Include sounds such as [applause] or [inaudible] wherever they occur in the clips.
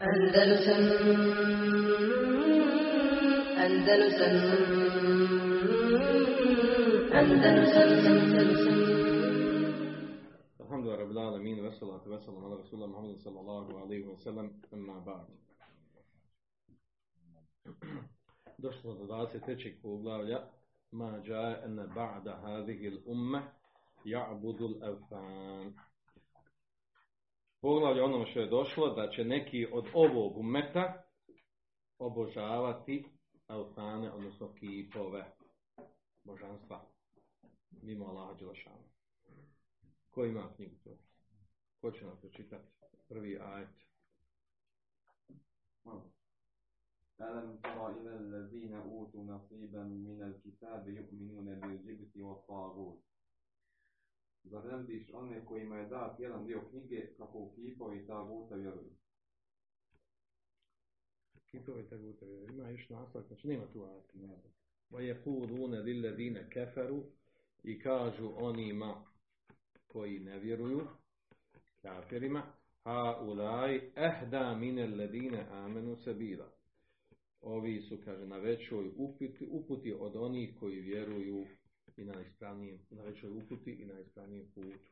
Andalusam Andalusam Andalusam Andalusam Alhamdulillah Rabbil Alamin, veselatu veselam ala Rasulullah Muhammedu sallallahu alaihi wa sallam, amma ba'd. Došlo do 23. poglavlja, ma ja'a anna ba'da hadhihi al-umma ya'budu al-awthan Poglavlje ono što je došlo da će neki od ovog ummeta obožavati autane, odnosno kipove božanstva mimo Allaha Đelešana. Ko ima knjigu to? Ko će nam pročitati? Prvi ajet. ألم تر إلى الذين أوتوا نصيبا من الكتاب يؤمنون بالجبت والطاغوت Zar ne vidiš one kojima je dat jedan dio knjige kako u kipovi i taguta vjeruju? Kipove tako Ima još nastavak, znači nema tu je kulune lillezine keferu i kažu onima koji ne vjeruju, kafirima, ha ulaj ehda mine ledine amenu sebila. Ovi su, kaže, na većoj uputi, uputi od onih koji vjeruju i na ispravnijem, na većoj uputi i na ispravnijem putu.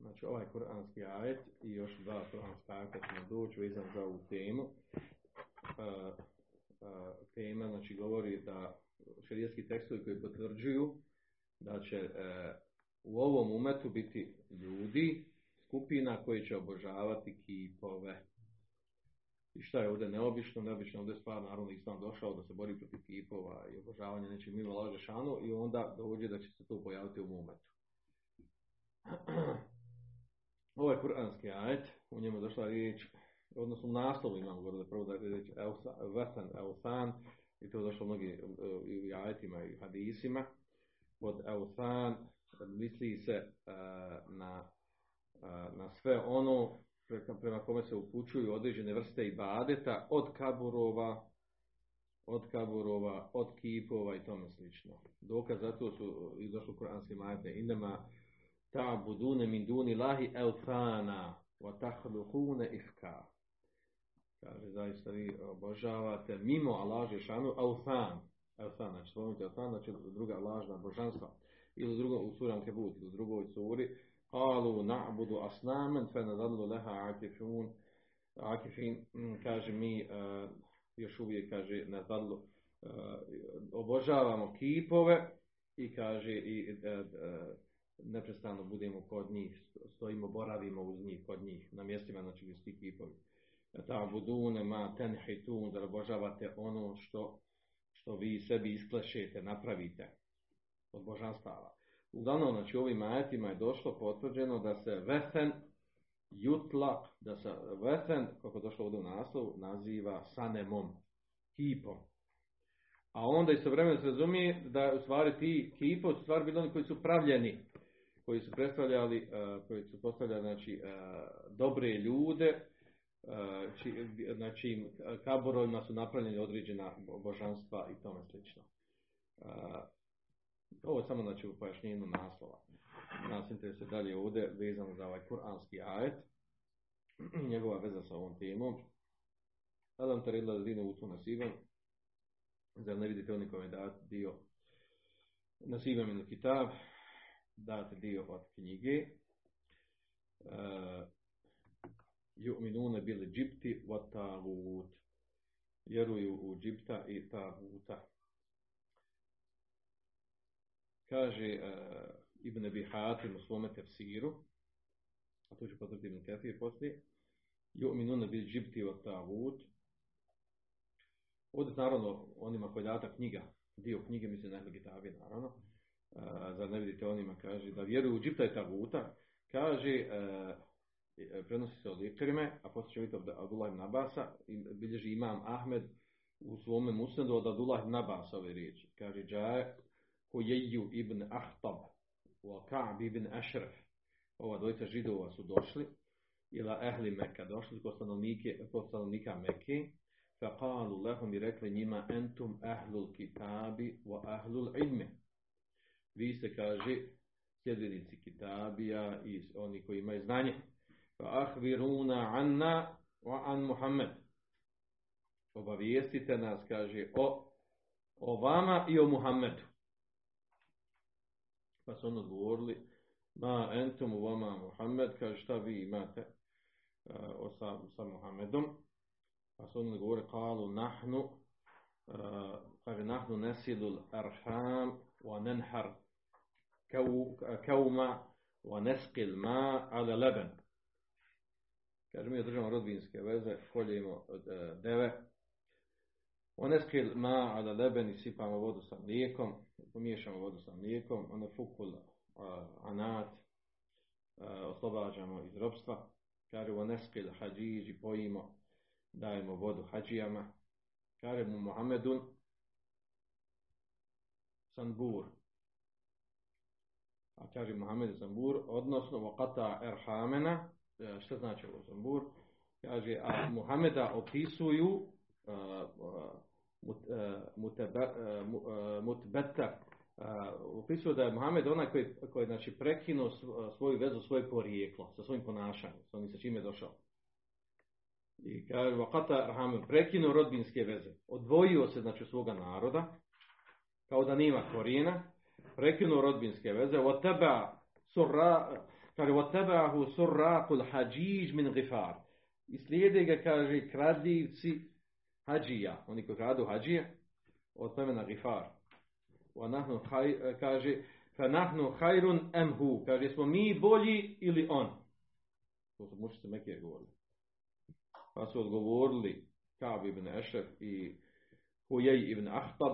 Znači ovaj kuranski ajet i još dva kuranska ajeta ćemo doći vezan za ovu temu. Uh, uh, tema znači govori da šerijetski tekstovi koji potvrđuju da će uh, u ovom umetu biti ljudi, skupina koji će obožavati kipove. I šta je ovdje neobično? Neobično ovdje je stvar, naravno, islam došao da se bori protiv kipova i obožavanja nečeg mimo laže šanu i onda dođe da će se to pojaviti u momentu. [clears throat] Ovo je kuranski ajet, u njemu je došla riječ, odnosno u naslovu imamo govorili prvo da je riječ Vesan, Elsan, i to je došlo mnogi i u ajetima i u hadisima. Pod Elsan misli se uh, na, uh, na sve ono prema kome se upućuju određene vrste ibadeta od kaburova, od kaburova, od kipova i tome slično. Dokaz za to su i došlo kuranske majete. Inema ta budune min duni lahi elfana wa tahluhune ifka. Kaže, zaista vi obožavate mimo Allah Žešanu elfan. Elfan, znači spomenuti elfan, znači druga lažna božanstva. Ili u drugom, u suram Kebut, u drugoj suri, Kalu na'budu asnamen fe nadallu leha akifun. Akifin kaže mi još uvijek kaže nadallu obožavamo kipove i kaže i neprestano budemo kod njih, stojimo, boravimo uz njih, kod njih, na mjestima znači gdje su kipovi. Ta budune ma tenhitun, da obožavate ono što, što vi sebi isklešete, napravite od božanstava. Uglavnom, znači ovim ajetima je došlo potvrđeno da se vesen jutlak, da se vesen, kako je došlo ovdje u naslovu, naziva sanemom, kipom. A onda i vremena se razumije da u stvari ti kipo su stvari bili oni koji su pravljeni, koji su predstavljali, koji su postavljali znači, dobre ljude, či, znači kaborovima su napravljeni određena božanstva i tome slično. Ovo samo znači u pojašnjenju naslova. Nas interesuje dalje ovdje vezano za ovaj kuranski ajet. Njegova veza sa ovom temom. Adam taridla zine u tu nasiban. Zar ne vidite oni kome dati dio nasiban min kitab. Date dio od knjige. Uh, Ju'minune bil džipti wa. Vjeruju u džipta i taguta kaže uh, Ibn Abi Hatim u svome tefsiru, a to će potvrditi Ibn Kefir poslije, Ju'minuna bil džibti wa tagut. Ovdje naravno onima koji data knjiga, dio knjige misli na Kitabije naravno, uh, ne vidite onima kaže da vjeruju u džipta i taguta, kaže uh, prenosi se od Ikrime, a poslije će vidjeti od Abdullah ibn Abasa, bilježi imam Ahmed u svome musnedu od Abdullah ibn Abasa ove riječi. Kaže, Hujeju ibn Ahtab u Ka'b ibn Ashraf. Ova dvojica židova su došli ila ehli Mekka, došli kod stanovnika Mekke, fa qalu lahum i rekli njima entum ahlul kitabi wa ahlul ilmi. Vi se kaže sljedbenici kitabija i oni koji imaju znanje. fa ahviruna anna wa an Muhammed. Obavijestite nas, kaže, o, o vama i o Muhammedu. Pa su ono odgovorili, ma entum u vama Muhammed, kaže, šta vi imate uh, sa, sa Muhammedom. Pa su ono odgovorili, kalu nahnu, uh, kaže, nahnu nesilul arham wa nenhar kauma wa neskil ma ala leben. Kaže, mi održamo rodbinske veze, koljimo uh, deve, Oneskil ma ala leben i sipamo vodu sa mlijekom, pomiješamo vodu sa mlijekom, onda fukul anat, oslobađamo iz robstva. Kaže, oneskil hađiđi pojimo, dajemo vodu hađijama. Kaže mu Muhammedun, sanbur. A kaže Muhammed sanbur, odnosno vokata erhamena, e, što znači ovo sanbur? Kaže, a Muhammeda opisuju mutbeta upisuje da je Muhammed onaj koji, koji znači, prekinuo svoju vezu, svoje porijeklo, sa svojim ponašanjem, sa onim sa čime je došao. I kaže, Vakata Rahamu prekinuo rodbinske veze, odvojio se znači svoga naroda, kao da nema korijena, prekinuo rodbinske veze, teba surra, kaže, وَتَبَعَهُ سُرَّاقُ الْحَجِيجِ مِنْ غِفَارِ I slijede ga, kaže, kradljivci hađija, oni koji kradu hađije, od plemena Gifar. Haj, kaže, nahnu hajrun emhu, kaže, smo mi bolji ili on. To su mučice Mekije govorili. Pa su odgovorili Kab ibn Ešef i Hujej ibn Ahtab,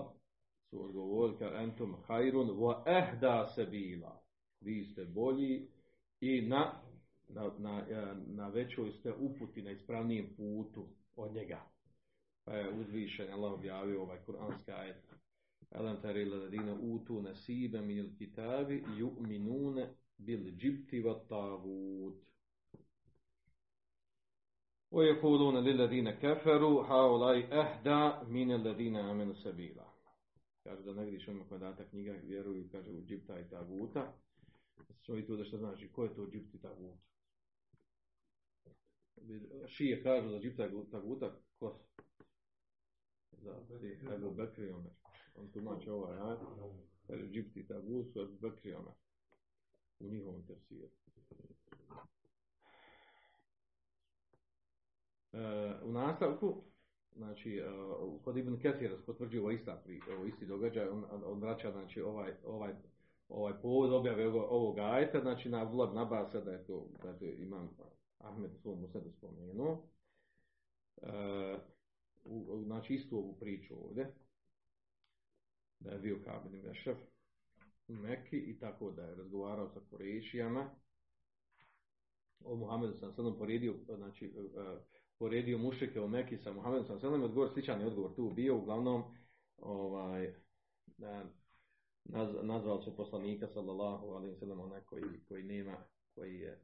su odgovorili ka entum hajrun wa ehda se bila. Vi ste bolji i na, na, na, na većoj ste uputi, na ispravnijem putu od njega. Pa je uzvišen, Allah objavio ovaj kuranski ajet. Alam tari ladina utu nasiba min il kitabi ju'minune bil džibti wa tagut. ويقولون للذين كفروا هؤلاء أهدى من الذين آمنوا سبيلا kaže da ne vidiš ono koja data knjiga vjeruju kaže u džipta i taguta što i tu da što znači ko je to džipti tagut šije kažu da džipta i taguta ko da, ti Ebu Bekri Omer. On tumači ovaj ajet, kaže Džipti tabu su Ebu Bekri Omer. U njihovom tersiru. E, u nastavku, znači, uh, kod Ibn Kesira se potvrđuje ovo, ista, ovo isti događaj, on, on vraća, znači, ovaj, ovaj, ovaj povod objave ovog, ovog ajeta, znači, na Vlad Nabasa, da je to, da je to imam Ahmed u svom spomenuo. E, u, znači istu ovu priču ovdje, da je bio Kabin Mešev u Mekki i tako da je razgovarao sa Korešijama. O Muhammedu sam sadom poredio, znači, uh, poredio mušike u Mekki sa Muhammedom sam sadom, odgovor, sličan je odgovor tu bio, uglavnom, ovaj, da, naz, nazvao se poslanika sallallahu alaihi sallam onaj koji, koji nema, koji je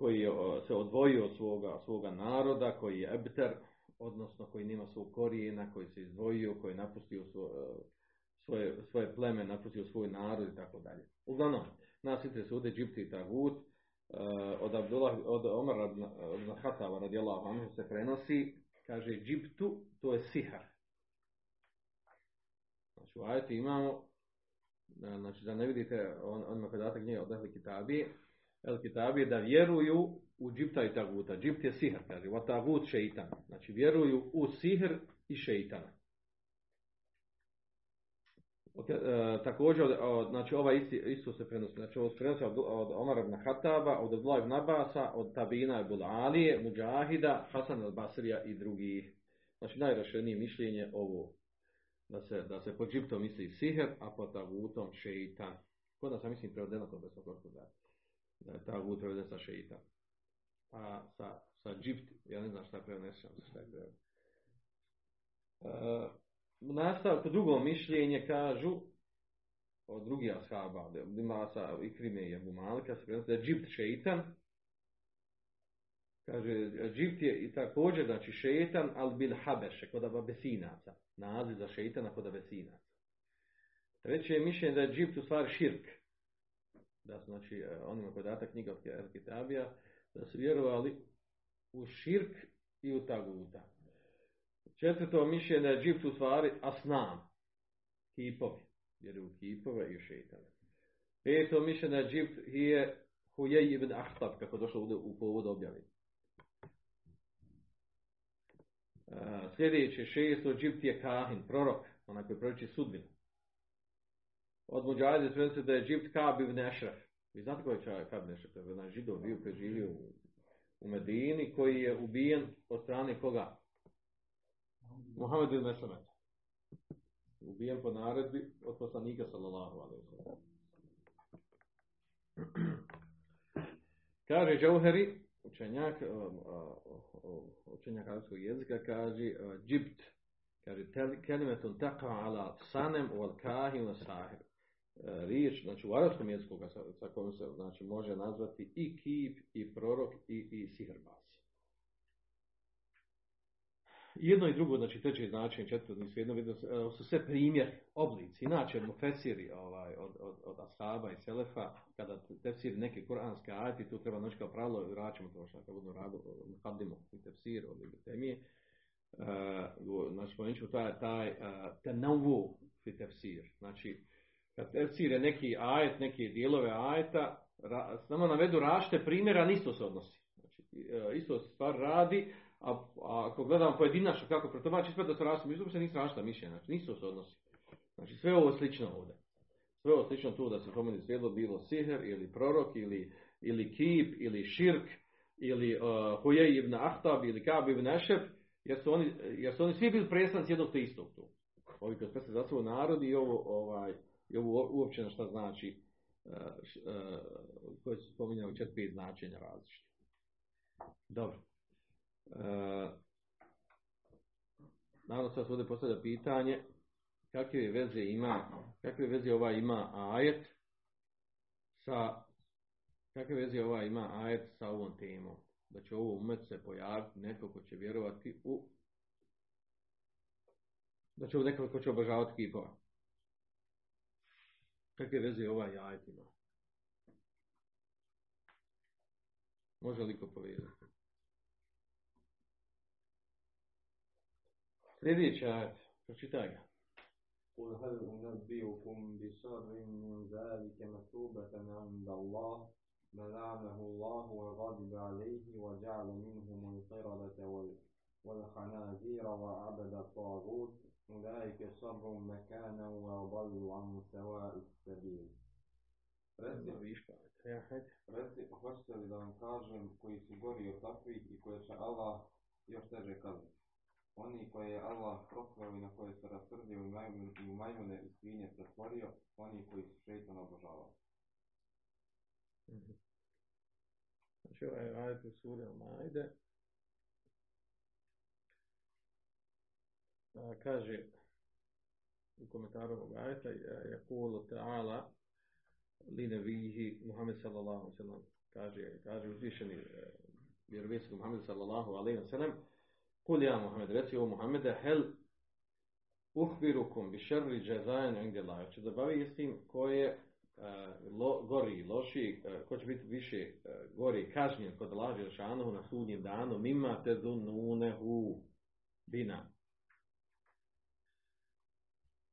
koji se odvojio od svoga, svoga naroda, koji je ebter, odnosno koji nema svog korijena, koji se izdvojio, koji je napustio svoje, svoje pleme, napustio svoj narod i tako dalje. Uglavnom, nas se ovdje Džipti i Tagut, od, Abdullah, od Omara od Hatava radijallahu anhu se prenosi, kaže Džiptu, to je sihar. Znači u ajeti imamo, znači da ne vidite on, onima podatak nije od Ehli Kitabije, El Kitabije da vjeruju u džipta i taguta. Džipt je sihr, kaže. Va tagut šeitan. Znači vjeruju u sihr i šeitana. Okay, e, također, od, znači ovaj isti, isto se prenosi, znači ovo se prenosi od, od Omar ibn Hataba, od Abdullah ibn Abasa, od Tabina ibn Alije, Mujahida, Hasan al-Basrija i drugih. Znači najrašenije mišljenje ovo, da se, da se po džiptom misli sihr, a po tagutom šeitan. Kod nas, mislim, prevedeno to da, da je tagut preveden sa šeitan a sa, sa džipt, ja ne znam šta prenesem, šta je preveden. Uh, u nastavku drugo mišljenje kažu od drugih ashaba, Dimasa, Ikrime i Abu Malika, se prenosi da je džipt šeitan, kaže, džipt je i također, znači šeitan, al bil habeše, kod abesinaca, naziv za šeitana kod abesinaca. Treće je mišljenje da je džipt u stvari širk, da su, znači, onima koji data knjiga od Kitabija, da su vjerovali u širk i u taguta. Četvrto mišljenje je džipt u stvari asnam, kipovi, jer u kipove i u šeitane. Peto mišljenje je džipt je hujej ibn Ahtab, kako je došlo u povod objavi. Sljedeće šesto, džipt je kahin, prorok, onaj koji proriči sudbinu. Od muđajde sve da je džipt Kab ibn Ešraf. Vi znate koji je Kab ibn Ešraf? To je onaj židov bio koji živio u, u Medini, koji je ubijen od strane koga? Muhammed ibn Mesamet. Ubijen po naredbi od poslanika sallallahu alaihi Kaže Džauheri, učenjak, učenjak arabskog jezika, kaže džibt, kaže kelimetun taqa ala sanem wal kahin wa sahir. Riječ, znači u arabskom jeziku sa, sa kojom se znači, može nazvati i kip, i prorok, i, i sihirbaz jedno i drugo, znači treće značenje, četvrto, nisu jedno vidio, su sve primjer, oblici. Inače, mufesiri ovaj, od, od, od Ashaba i Selefa, kada tefsir neke kuranske ajati, tu treba noći kao pravilo, vraćamo to što budu radu, hadimo i tefsir od temije, uh, znači spomenut ćemo taj, taj uh, tenavu fi tefsir. Znači, kad tefsir je neki ajet, neke dijelove ajeta, ra, samo navedu rašte primjera, nisto se odnosi. Znači, uh, isto stvar radi, a, a ako gledamo pojedinačno kako protumači, sve da su različite, međutim se nisu različita mišljenja, znači nisu se odnosi. Znači sve ovo slično ovdje. Sve ovo slično tu da se pomeni svjedlo bilo siher ili prorok ili, ili kip ili širk ili uh, Hujej ibn Ahtab ili Kab ibn Ešef, jer su oni, jer su oni svi bili predstavnici jednog te istog tu. Ovi koji se za svoj narod i ovo, ovaj, i ovo uopće šta znači uh, uh, koje su spominjali četiri značenja različite. Dobro. Uh, naravno sad se ovdje postavlja pitanje kakve veze ima, kakve veze ova ima ajet sa kakve veze ova ima ajet sa ovom temom. Da će ovo umet se pojaviti neko ko će vjerovati u da će ovo neko ko će obožavati kipova. Kakve veze ovaj ajet ima? Može li ko povezati? Sljedeći ajet, pročitaj ga. قل هل أنبئكم بشر من ذلك مثوبة عند الله من لعنه الله وغضب عليه وجعل منهم القردة والخنازير وعبد الطاغوت Ulaike šarru mekana wa obalu an seva istabil. Reci, reci, hoćete li da vam kažem koji su gori od takvih i koje će Allah još teže kazniti? Oni koje je Allah prokleo i na koje se rasrdio i u majmune i svinje pretvorio, oni koji su šeitan obožavali. Mhm. Znači ovaj ajde u suri Al-Maide, kaže u komentaru ovog ajeta je kulu ta'ala li nevihi Muhammed sallallahu sallam kaže, kaže uzvišeni e, vjerovijesnik Muhammed sallallahu alaihi sallam Kul ja Muhammed, reci o Muhammede, hel uhbirukum bi šerri džazajan engde la. Če da bavi s tim ko je uh, lo, gori, loši, uh, ko će biti više gori kažnjen kod laži šanuhu na sudnjem danu, mima te dununehu bina.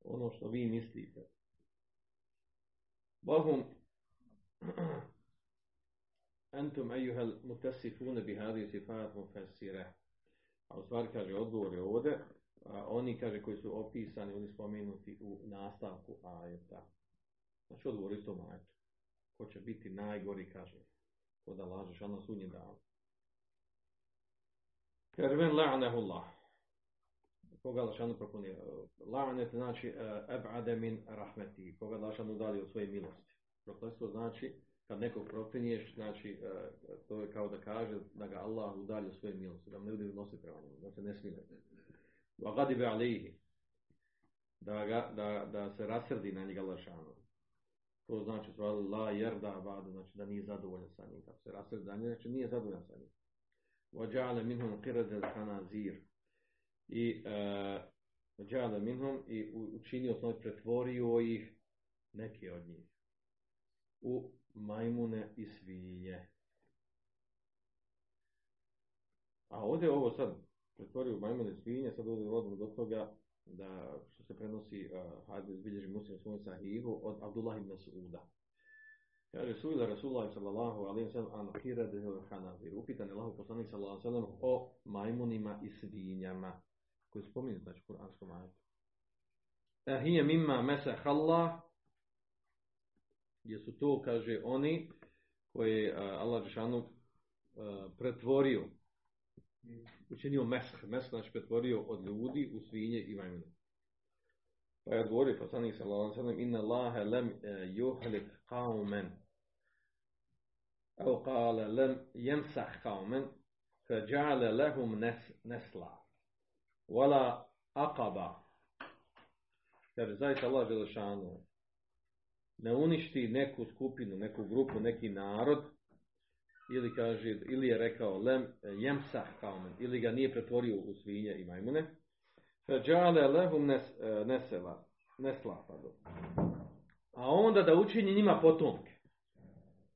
Ono što vi mislite. Bohum entum ejuhel mutasifune bi hadi sifat mufassirah. A u stvari kaže odgovor je ovdje, oni kaže koji su opisani, oni spomenuti u nastavku ajeta. Znači odgovor je tom ajetu. Ko će biti najgori kaže. Ko da lažeš, a na sudnji dan. Kaže ven la'anehullah. Koga lašanu propunije? La'anet znači eb'ade min rahmeti. Koga lašanu udali od svoje milosti. Prokletstvo znači kad nekog proklinješ, znači e, to je kao da kaže da ga Allah udalje svoje milosti, da mu ne bude nosi prema njemu, da se ne smije. Wa gadibe alihi. Da, ga, da, da se rasrdi na njega lašanu. To znači stvar la jerda badu, znači da nije zadovoljan sa njim. Kako se rasrdi na njega, znači nije zadovoljan sa njim. Wa ja'ale minhum qirade kanazir. I uh, ja'ale minhum i učinio, znači pretvorio ih neke od njih u majmune i svinje. A ovdje ovo sad pretvorio u majmune svinje, sad ovdje vodimo do toga da što se prenosi, uh, hajde bilježi muslim svoj sahihu od Abdullah ibn Suuda. Kaže, sujila Rasulullah sallallahu alaihi sallam an hirade hanazir. Upitan je Allahu poslanik sallallahu alaihi sallam o majmunima i svinjama koji spominju znači u Kur'anskom ajetu. Ahije mimma mesah Allah jesu to, kaže, oni koje uh, Allah Žešanu uh, pretvorio učinio mesh, mesh znači pretvorio od ljudi u svinje i majmune. Pa je odgovorio poslanik sallallahu alejhi ve sellem inna Allaha lam yuhlik qauman أو قال لم يمسح قوما فجعل لهم نس نسلا Vala akaba. Jer zaista Allah Želešanu ne uništi neku skupinu, neku grupu, neki narod, ili kaže, ili je rekao lem, jemsah kaumen, ili ga nije pretvorio u svinje i majmune. Feđale lehum e, nesela, nesla, pardon. A onda da učini njima potomke.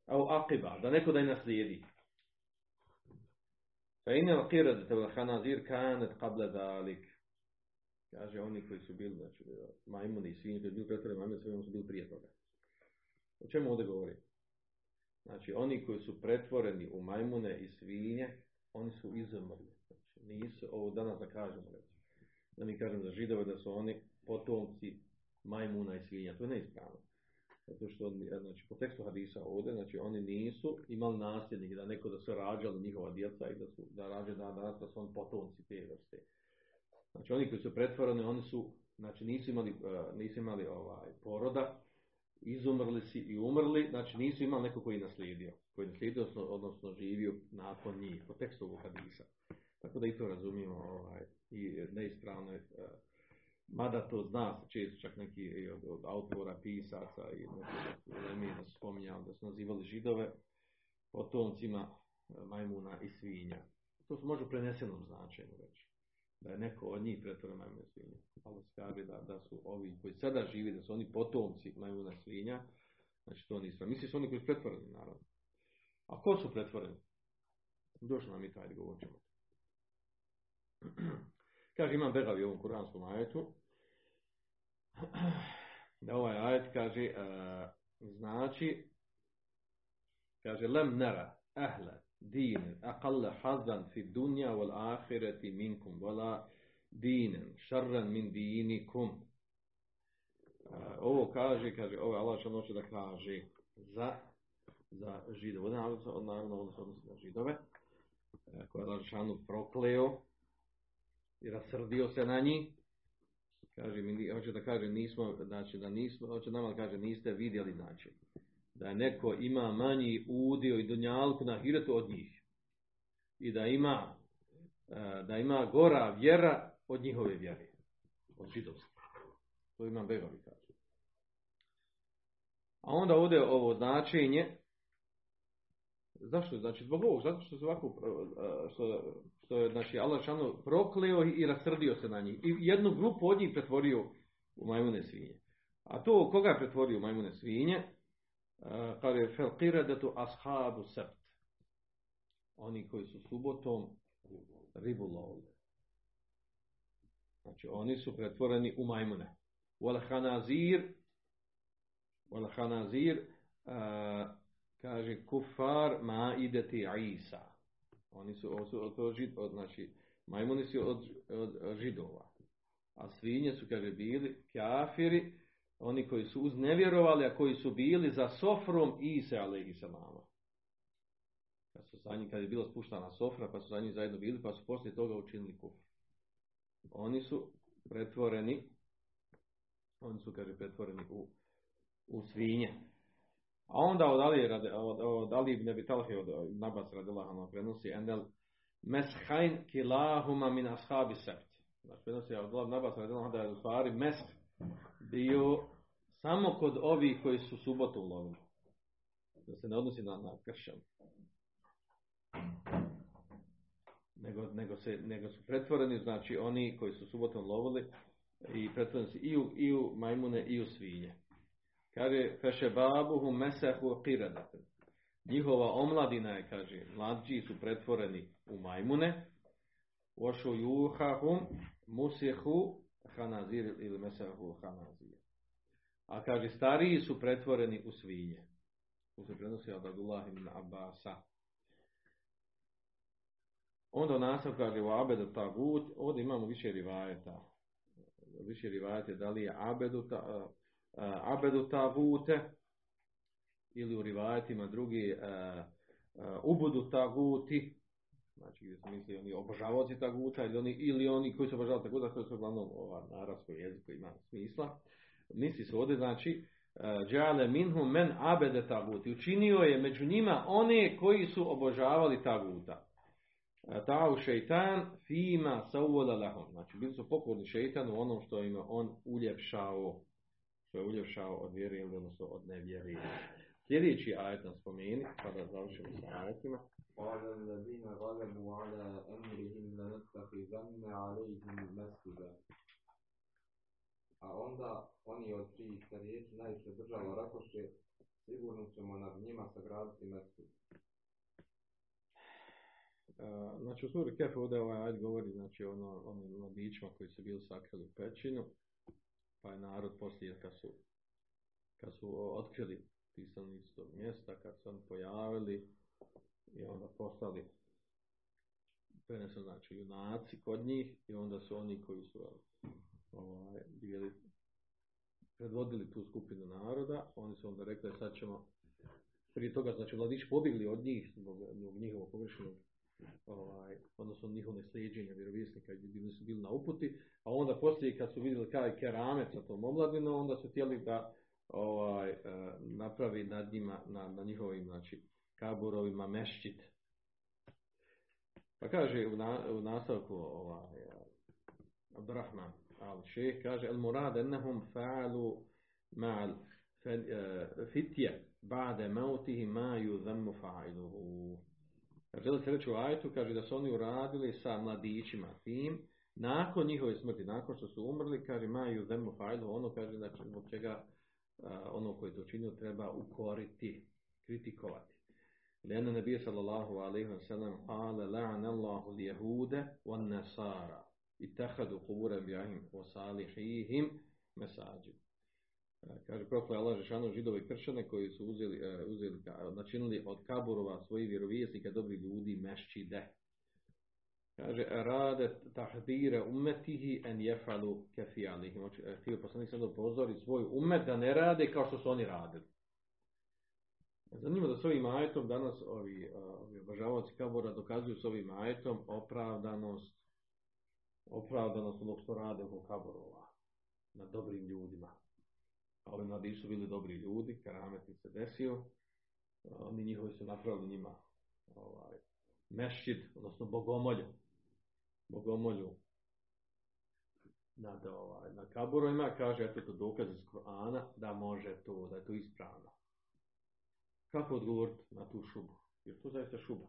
A u akiba, da neko da je naslijedi. Fa inel qiradete vel hanazir kanet qabla dalik. Kaže, oni koji su bili, znači, majmuni i svinje, koji su bili pretvoreni majmuni, svinje su bili prije toga. O čemu ovdje govori? Znači, oni koji su pretvoreni u majmune i svinje, oni su izumrli. Znači, nisu, ovo danas da kažemo, reći. Da mi kažem za židove da su oni potomci majmuna i svinja. To je neispravno. Zato što, znači, po tekstu hadisa ovdje, znači, oni nisu imali nasljednike, da neko da su rađali njihova djeca i da su, da rađe da danas da su oni potomci te vrste. Znači, oni koji su pretvoreni, oni su, znači, nisu imali, nisu imali ovaj, poroda, izumrli si i umrli, znači nisu imali neko koji naslijedio, koji naslijedio, odnosno, odnosno živio nakon njih, po tekstu ovog hadisa. Tako da i to razumijemo ovaj, i neispravno je, mada to zna se često čak neki od, od autora, pisaca i neki da su spominjali da su nazivali židove potomcima majmuna i svinja. To su može prenesenom značenju reći. Da je neko od njih pretvoren majmuna i svinja. Ali se kaže da, da su ovi koji sada živi, da su oni potomci majmuna i svinja. Znači to nisu. Su oni koji su pretvoreni, naravno. A ko su pretvoreni? Došlo nam i taj govor ćemo. [clears throat] Kaže, imam Begavi u kuranskom ajetu, [clears throat] da ovaj ajet kaže, uh, znači, kaže, lem nera ahle din aqalla hazan fi dunja wal ahireti minkum, wala dinen šarran min dinikum. Uh, ovo kaže, kaže, ovo Allah što noće da kaže za, za židove, naravno, naravno, odnosno na židove, koje je Allah prokleo, i rasrdio se na njih. Kaže mi, hoće da kaže nismo, znači da nismo, hoće nama da kaže niste vidjeli, znači da neko ima manji udio i dunjalku na hiretu od njih. I da ima da ima gora vjera od njihove vjere. Od židovske. To ima Begovi kaže. A onda ovdje ovo značenje Zašto? Znači zbog ovog, zato što se ovako, što, što je, znači, Allah šano prokleo i rasrdio se na njih. I jednu grupu od njih pretvorio u majmune svinje. A to koga je pretvorio u majmune svinje? Kad je fel qiradatu ashabu sept. Oni koji su subotom ribu lovili. Znači oni su pretvoreni u majmune. Wal hanazir wal hanazir kaže kufar ma ideti Isa. Oni su, od, od, od, od, znači, majmuni su od, od, židova. A svinje su, kaže, bili kafiri, oni koji su uznevjerovali, a koji su bili za sofrom Isa, alaihi salama. Kad, su za njih, kad je bila spuštana sofra, pa su za njih zajedno bili, pa su poslije toga učinili kufr. Oni su pretvoreni, oni su, kaže, pretvoreni u, u svinje. A onda od Ali, od, od Ali ibn Abi Talhi, od Nabas radijallahu prenosi enel meshain kilahuma min ashabi sept. Znači prenosi od Nabas radijallahu da je u stvari mesh bio samo kod ovih koji su subotu lovili. Da se ne odnosi na, na kršćan. Nego, nego, se, nego su pretvoreni, znači oni koji su subotom lovili i pretvoreni su i u, i u majmune i u svinje. Kaže, fešebabuhu mesehu qiradate. Njihova omladina je, kaže, mlađi su pretvoreni u majmune, Ošu juhahum musihu hanazir ili mesahu hanazir. A kaže, stariji su pretvoreni u svinje. Tu se prenosi od Abdullah ibn Abbasa. Onda u nastav kaže u abedu tagut, ovdje imamo više rivajeta. Više rivajete da li je abedu, ta, abedu tagute ili u rivajetima drugi ubudu taguti, znači misli oni obožavaoci taguta ili oni, ili oni koji su obožavali taguta, to su uglavnom ova, na arabskom jeziku ima smisla. Misli se ovdje, znači, džale minhum men abede taguti. Učinio je među njima one koji su obožavali taguta. Ta'u šeitan fima sauvoda lahom. Znači, bili su pokorni šeitan u onom što im on uljepšao, što je uljepšao od vjere ili odnosno od nevjeri. Sljedeći ajet nam spomeni, pa da završimo sa ajetima. قال الذين غلبوا على أمرهم لنتخذن عليهم مسجدا A onda oni od tri riječi najviše država rakoše, sigurno ćemo nad njima sagraditi mesku. Znači u suri Kef ovdje ovaj ajd govori znači ono, onim mladićima koji su bili sakrili u pećinu, pa je narod poslije kad su, kad su otkrili pisanicu tog mjesta, kad su oni pojavili i onda postali prenesu znači junaci kod njih i onda su oni koji su ovaj, bili predvodili tu skupinu naroda, oni su onda rekli sad ćemo prije toga, znači mladići pobjegli od njih zbog, njihovog pogrešenog ovaj, odnosno njihovo neslijeđenje vjerovjesnika bili su bili na uputi, a onda poslije kad su vidjeli kaj keramet sa tom omladinom, onda su htjeli da ovaj, e, napravi nad njima, na, na njihovim znači, kaburovima mešćit. Pa kaže u, na, u nastavku ovaj, Abdurrahman al šeh kaže el murad ennehum fa'alu ma'al fitje ba'de mautihi ma yudhammu fa'iluhu. Želi se reći u ajtu, kaže da su oni uradili sa mladićima tim, nakon njihove smrti, nakon što su umrli, kaže maju zemlju fajlu, ono kaže da zbog čega ono koji to činio treba ukoriti, kritikovati. Lena nabije sallallahu alaihi wa sallam Kale la'an Allahu lijehude wa nasara i tehadu kuburem bi'ahim wa salihihim mesađim kaže prokle Allah Žešanu židove i kršćane koji su uzeli, uzeli, načinili od kaburova svojih vjerovijesnika dobri ljudi mešćide. Kaže, rade tahdire umetihi en jefalu kefijalihim. Htio poslanik sad upozori svoj umet da ne rade kao što su oni radili. Zanima da s ovim ajetom danas ovi, ovi obožavaoci kabora dokazuju s ovim ajetom opravdanost opravdanost onog što rade oko kaborova na dobrim ljudima. A ovi mladi su bili dobri ljudi, karamet se desio, oni njihovi su napravili njima ovaj, mešćid, odnosno bogomolju. Bogomolju nad, ovaj, na kaborovima, kaže, eto to dokaz iz Korana, da može to, da je to ispravno. Kako odgovoriti na tu šubu? Jer to zaista šuba.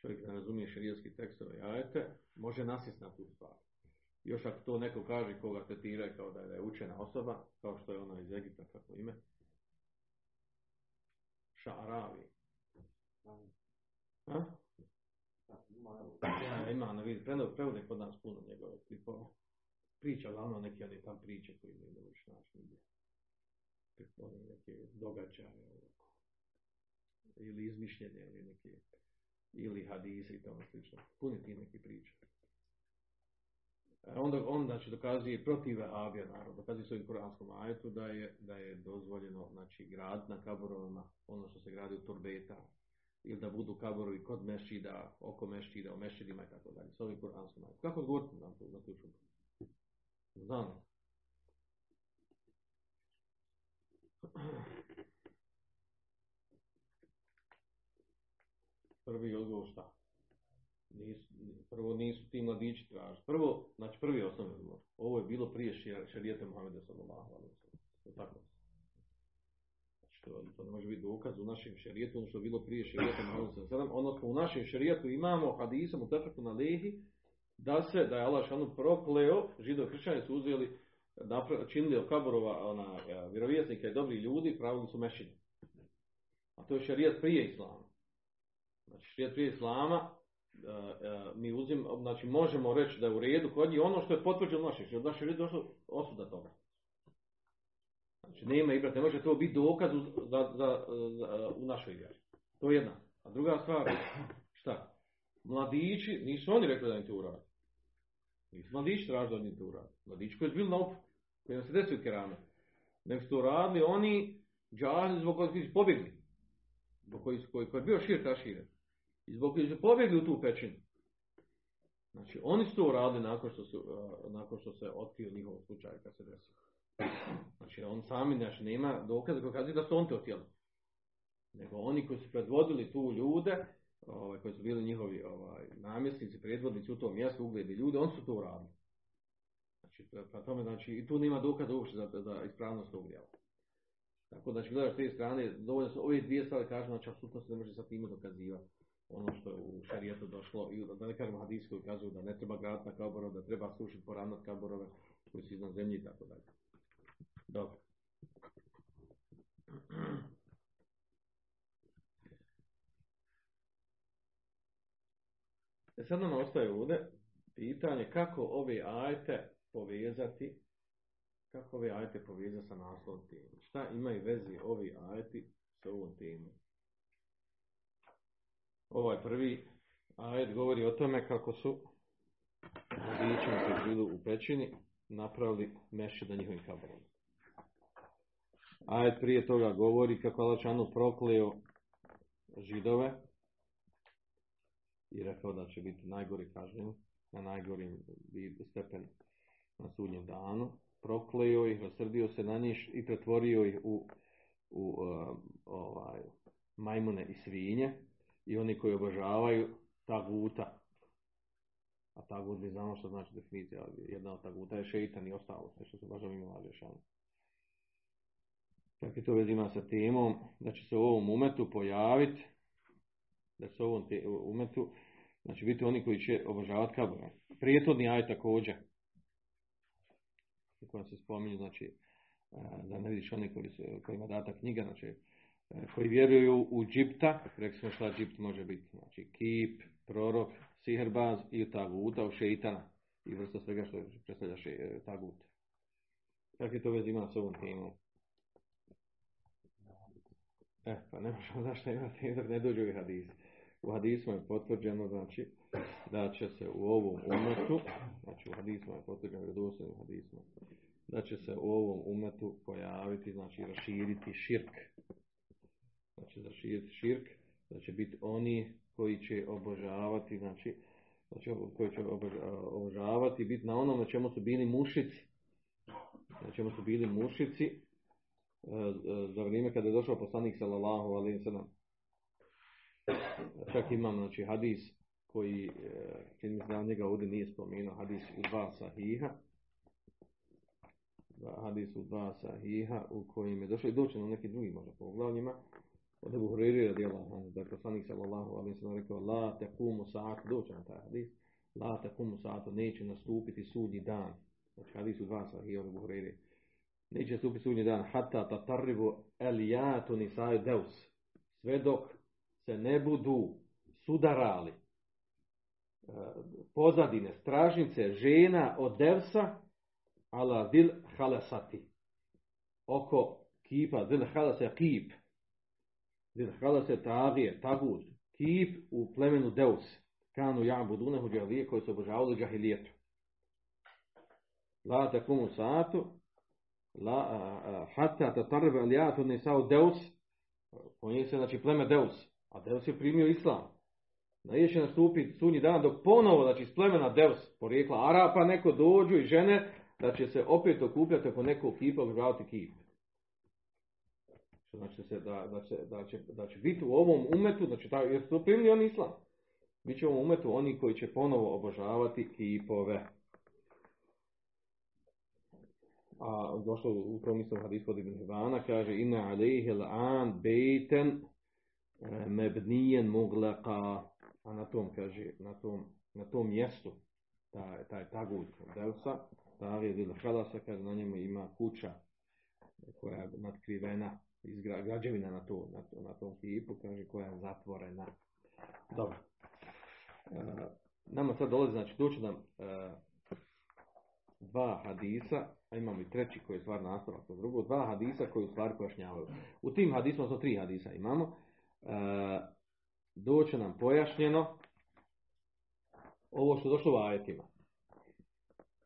Čovjek ne razumije širijski tekstove ajete, može nasjest na tu stvar. Još ako to neko kaže koga tetira kao da je učena osoba, kao što je ona iz Egipta, kako ime, Ša'aravi. Ha? Ja, ima na vidi, prevode kod nas puno njegove klipova. Priča, glavno neke one tam priče koje ne možeš naći nigdje. Neke događaje, ili izmišljene, ili neke, ili hadise i tome slično. Puni ti neki priče. Onda, on znači, dokazuje protiv Vehabija, naravno, dokazuje svojim kuranskom ajetu da je, da je dozvoljeno znači, grad na kaborovima, ono što se gradi u turbeta, ili da budu kaborovi kod mešćida, oko mešćida, u mešćidima i tako dalje, s ovim kuranskom ajetom. Kako odgovoriti na tu, na? Znam. Prvi odgovor šta? Nisu, prvo nisu ti mladići tražili. Prvo, znači prvi osnovni odgovor. Ovo je bilo prije šarijete Muhammeda sallallahu alaihi Tako. Znači to, ne može biti dokaz u našem šarijetu, ono što je bilo prije šarijete Muhammeda sallallahu Odnosno u našem šarijetu imamo hadisom u tefeku na lehi da se, da je Allah šanu prokleo, židovi kršćani su uzeli, činili od kaborova ona, vjerovjesnika i dobri ljudi, pravili su mešine. A to je šarijat prije islama. Znači šarijat prije islama mi uzim, znači možemo reći da je u redu kod njih ono što je potvrđeno naših, što je od naših redu došlo osuda toga. Znači nema ibrat, ne može to biti dokaz za, za, za, u našoj vjeri. To je jedna. A druga stvar, šta? Mladići, nisu oni rekli da im to uradi. Nisu mladići tražili da im to uradi. Mladići koji su bili na opu, koji nam se desili kerame. Nek su to radili oni džahli zbog kojih su pobjegli. Zbog koji, koji, koji je bio šir taširen. I zbog kojih su pobjegli u tu pećinu. Znači, oni su to uradili nakon što, su, uh, nakon što se otkrio njihov slučaj kad se desio. Znači, on sami znači, nema dokaza koji kaže da su on to htjeli. Nego oni koji su predvodili tu ljude, ovaj, koji su bili njihovi ovaj, namjesnici, predvodnici u tom mjestu, ugledi ljude, oni su to uradili. Znači, pa tome, znači, i tu nema dokaza uopšte za, za ispravnost tog djela. Tako da, znači, gledaš s te strane, dovoljno su ove dvije stvari kažu, znači, apsolutno se ne može sa time dokazivati ono što je u šarijetu došlo, i da ne kažemo hadis koji kazuju da ne treba graditi na kaborove, da treba slušati poravnat kaborove koji su iznad zemlji i tako dalje. Dobro. E sad nam ostaje ovdje pitanje kako ove ajte povezati kako ove ajte povezati sa naslovom teme. Šta imaju vezi ovi ajti sa ovom temom? Ovaj prvi ajet govori o tome kako su mladićima koji su u pećini napravili mešće da njihovim kaborom. Ajet prije toga govori kako Alačanu prokleo židove i rekao da će biti najgori kažnjen na najgorim stepen na sudnjem danu. Prokleo ih, osrdio se na njih i pretvorio ih u, u uh, ovaj, majmune i svinje i oni koji obožavaju taguta. A tagut mi znamo što znači definicija, jedna od taguta je šeitan i ostalo sve što se baš ovim lažešano. Kako to već ima sa temom, da će se u ovom umetu pojaviti, da će se u ovom te, umetu, znači biti oni koji će obožavati kabore. Prijetodni aj također, koja se spominje, znači, da ne vidiš oni koji su, kojima data knjiga, znači, koji vjeruju u džipta, rekli smo šta džipt može biti, znači kip, prorok, siherbaz i taguta, u šeitana i vrsta svega što predstavlja še, tagut. Kako je to već ima s ovom temom? E, pa ne možemo zašto imati dok ne dođu i hadisi. U hadismu je potvrđeno, znači, da će se u ovom umetu, znači u hadismu je potvrđeno, u hadismu, da će se u ovom umetu pojaviti, znači raširiti širk, znači za širk, da će biti oni koji će obožavati, znači, znači koji će obožavati, biti na onom na čemu su bili mušici, na čemu su bili mušici, e, e, za vrijeme kada je došao poslanik sallallahu alaihi sallam. Čak imam, znači, hadis koji, e, čini se njega ovdje nije spomenuo, hadis u dva sahiha, hadis u dva sahiha u kojim je došlo i doći na neki drugi možda poglavljima, od Ebu Huriri radijallahu anhu, da je poslanik sallallahu alaihi sallam rekao, la tekumu sa'atu, doće na taj hadis, la tekumu sa'atu, neće nastupiti sudnji dan. Znači hadis u dva sahih od Ebu Huriri. Neće nastupiti sudnji dan, hatta tatarribu elijatu nisaju deus. Sve dok se ne budu sudarali e, pozadine, stražnice, žena od devsa, ala dil halasati. Oko kipa, dil halasa kip, Zil se tagije, tagut, kip u plemenu Deus, kanu ja budunehu džahilije koji su obožavali džahilijetu. La takumu sa'atu, la, hatta tatarbe alijatu nisao Deus, pojeni se, znači, pleme Deus, a Deus je primio islam. Da će nastupiti sunji dan dok ponovo, znači, iz plemena Deus, porijekla Arapa, neko dođu i žene, da će se opet okupljati oko nekog kipa, obožavati kip. Znači se da, da, će, da, će, da će biti u ovom umetu, znači ta, jer su primili on islam. Biće u ovom umetu oni koji će ponovo obožavati kipove. A došlo u tom istom hadisu od Ibn Hibana, kaže Inna alejhe l'an bejten e, mebnijen mugleqa. A na tom, kaže, na tom, na tom mjestu, taj, taj tagut Delsa, je dil halasa, kaže, na njemu ima kuća koja je nadkrivena izgra, građevina na, to, na, to, na tom kipu, kaže koja je zatvorena. Dobro. nama sad dolazi, znači doći nam e, dva hadisa, a imamo i treći koji je stvar nastavak od drugo, dva hadisa koji u stvari pojašnjavaju. U tim hadisima, to tri hadisa imamo, e, doće nam pojašnjeno ovo što je došlo u ajetima.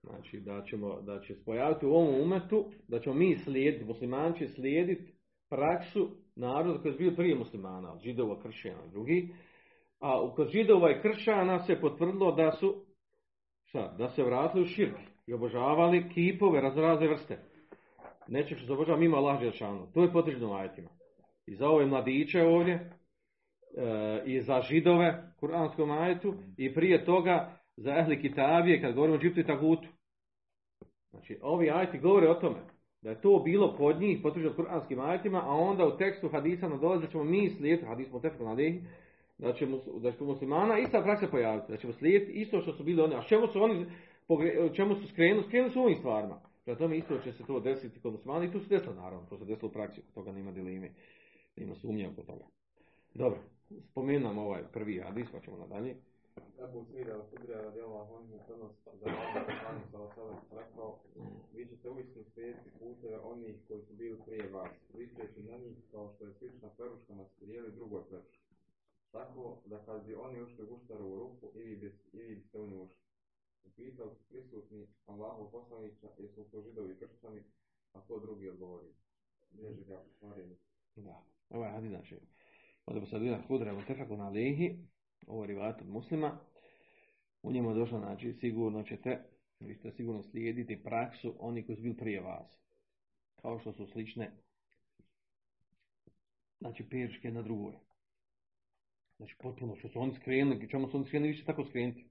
Znači da, ćemo, da će spojaviti u ovom umetu, da ćemo mi slijediti, muslimani će slijediti praksu naroda koji je bio prije muslimana, od židova, kršćana i drugih. A kod židova i kršćana se potvrdilo da su, šta, da se vratili u širk i obožavali kipove razne vrste. Neće što se obožava mimo Allah Želšanu. To je potvrđeno ajetima. I za ove mladiće ovdje, e, i za židove, kuranskom ajetu, i prije toga za ehli kitabije, kad govorimo o džiptu i tagutu. Znači, ovi ajti govore o tome da je to bilo kod njih potvrđeno kuranskim ajetima, a onda u tekstu hadisa nadolazi ćemo mi slijediti, hadis mu tefku nadihi, da će, da će muslimana ista praksa pojaviti, da ćemo slijediti isto što su bili oni. A čemu su oni, čemu su skrenuli? Skrenuli su ovim stvarima. Prema tome isto će se to desiti kod muslimana i tu se desilo naravno, to se desilo u praksi, toga nema dileme, nema sumnje oko toga. Dobro, spomenuo ovaj prvi hadis, pa ćemo nadalje. Ebu Sira Kudrija radi Allah anhu prenosi da je Allah rekao vi ćete uistinu slijediti puteve onih koji su bili prije vas, ličeći na njih kao što je slična peruška na strijeli drugoj peruški. Tako da kad bi oni ušli u guštaru u rupu, i vi, biste u nju ušli. Upitao su prisutni Allahu poslanića, jesu to židovi i kršćani, a to drugi odgovori. Bježi ga stvarili. Da, ovaj hadis znači, od Kudra, Ebu Tefakun Alihi, ovo je rivat od muslima, u njemu je došlo, znači, sigurno ćete, vi ćete sigurno slijediti praksu oni koji su bili prije vas. Kao što su slične, znači, peške na drugoj. Znači, potpuno što su oni skrenuli, čemu su oni skrenuli, vi ćete tako skrenuti.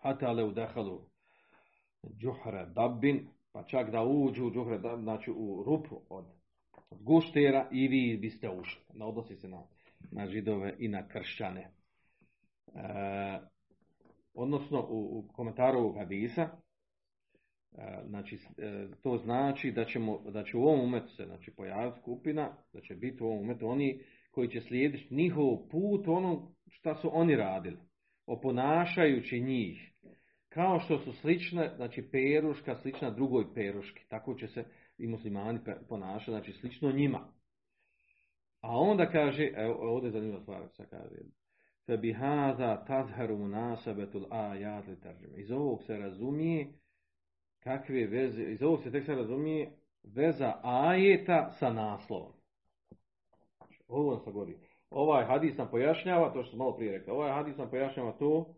Hata le udehalu džuhre dabbin, pa čak da uđu u džuhre dabbin, znači u rupu od, od guštera i vi biste ušli. Na odnosi se na na židove i na kršćane. E, odnosno u, u komentaru ovog hadisa, e, znači, e, to znači da, ćemo, da će u ovom umetu se znači, pojaviti skupina, da će biti u ovom umetu oni koji će slijediti njihov put ono što su oni radili, oponašajući njih, kao što su slične, znači peruška slična drugoj peruški, tako će se i muslimani ponašati, znači slično njima. A onda kaže, evo, ovdje je zanimljiva stvar, kaže, tazharu munasabetul ajat li taržime. Iz ovog se razumije kakve veze, iz ovog se tek se razumije veza ajeta sa naslovom. Ovo se govori. Ovaj hadis nam pojašnjava, to što sam malo prije rekao, ovaj hadis nam pojašnjava to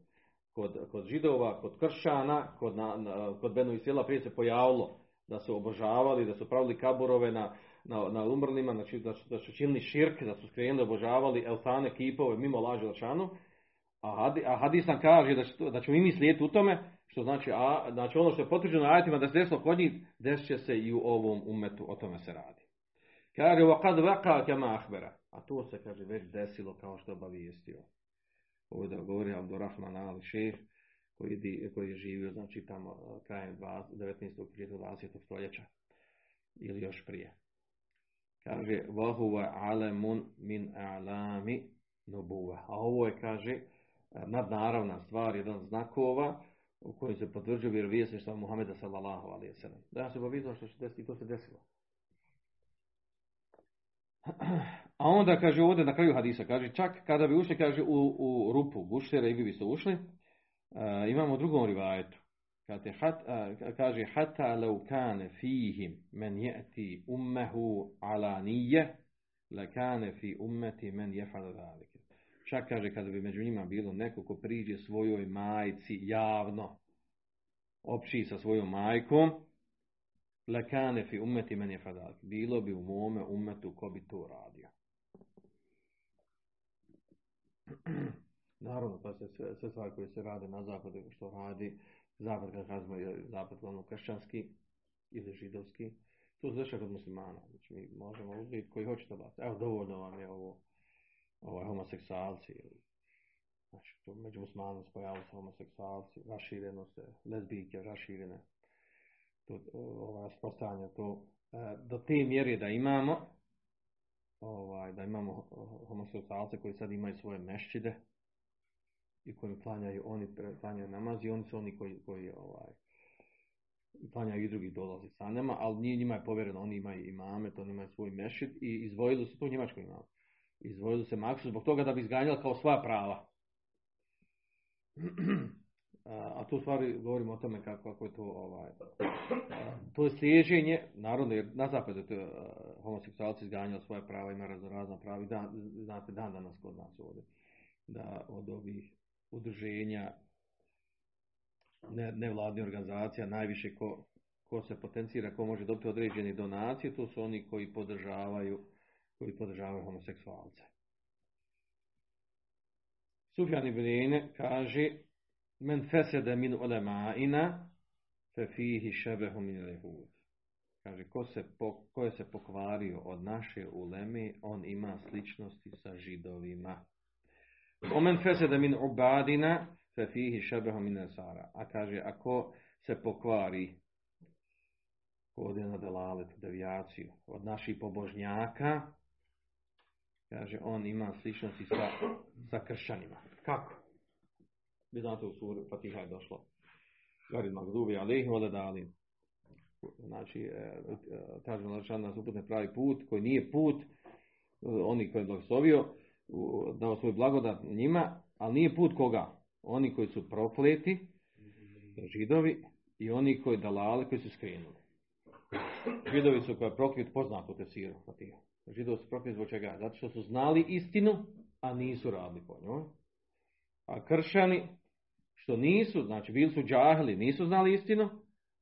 kod, kod židova, kod kršćana, kod, na, na, kod Benu i Sela prije se pojavilo da su obožavali, da su pravili kaburove na, na, na umrlima, znači da su, da su činili širk, da su skrenuli, obožavali eltane, kipove, mimo laži lačanu, a, hadi, a hadis nam kaže da, će, da ćemo i mi slijediti u tome, što znači, a, znači ono što je potvrđeno ajetima da se desilo kod njih, desit će se i u ovom umetu, o tome se radi. Kaže, kad vaka kema ahbera, a to se, kaže, već desilo kao što je obavijestio. Ovdje govori Abdurrahman Ali Šeh, koji, koji je živio, znači, tamo krajem 19. 20. stoljeća ili još prije. Kaže, vahuva alemun min alami nubuva. A ovo je, kaže, nadnaravna stvar, jedan znakova u kojoj se potvrđuje vjerovijesništvo Muhameda sallallahu alaihi sallam. Da se obavizao što se desilo i to se desilo. A onda kaže ovdje na kraju hadisa, kaže čak kada bi ušli, kaže u, u rupu guštera i vi biste ušli, uh, imamo u drugom rivajetu. Kaže, hat, kaže hata lau kane fihim men jeti ummehu ala nije, la kane fi ummeti men jefada dalike. Čak kaže kada bi među njima bilo neko ko priđe svojoj majci javno, opći sa svojom majkom, la kane fi ummeti men jefada dalike. Bilo bi u mome ummetu ko bi to radio. [clears throat] Naravno, pa se sve, sve stvari koje se rade na zapadu, što radi, zapad kad kažemo zapad ono kršćanski ili židovski, to dešava kod muslimana. Znači mi možemo uzeti koji hoćete baciti. Evo dovoljno vam je ovo ovaj, homoseksualci znači to među muslimanom spojavaju se homoseksualci, rašireno se, lezbijke raširene, to, ovaj, spostanje to e, do te mjere da imamo ovaj, da imamo homoseksualce koji sad imaju svoje mešćide, i koji klanjaju, oni klanjaju namaz i oni su oni koji, koji ovaj, klanjaju i drugi dolazi sa nama, ali nije njima je povjereno, oni imaju imamet, oni imaju svoj mešid i izdvojili su to njemačko imamo. Izdvojili se maksu zbog toga da bi izganjali kao sva prava. [clears throat] A, tu stvari govorimo o tome kako, kako je to ovaj, to je slijeđenje, naravno jer na zapadu to, uh, homoseksualci izganjali svoja prava, ima razno razna prava i dan, znate dan danas kod nas ovdje, da od ovih udruženja ne, nevladnih organizacija, najviše ko, ko se potencira, ko može dobiti određene donacije, to su oni koji podržavaju, koji podržavaju homoseksualce. Sufjan ibn kaže men fesede min ulema'ina fe fihi šebehu min lehud. Kaže, ko, se po, ko je se pokvario od naše uleme, on ima sličnosti sa židovima. Omen fesede min ubadina fe fihi šebehu min esara. A kaže, ako se pokvari ovdje na delalet, devijaciju, od naših pobožnjaka, kaže, on ima sličnosti sa, sa kršćanima. Kako? Vi znate u suri Fatiha je došlo. Garid Magdubi, alihim dali. Znači, e, e, kaže Malašan nas uputne pravi put, koji nije put, oni koji je blagoslovio, dao svoj blagodat njima, ali nije put koga? Oni koji su prokleti, židovi, i oni koji dalali, koji su skrenuli. Židovi su koji je proklet poznat u tesiru Fatiha. Židovi su prokleti zbog čega? Zato što su znali istinu, a nisu radili po njoj. A kršani, što nisu, znači bili su džahili, nisu znali istinu,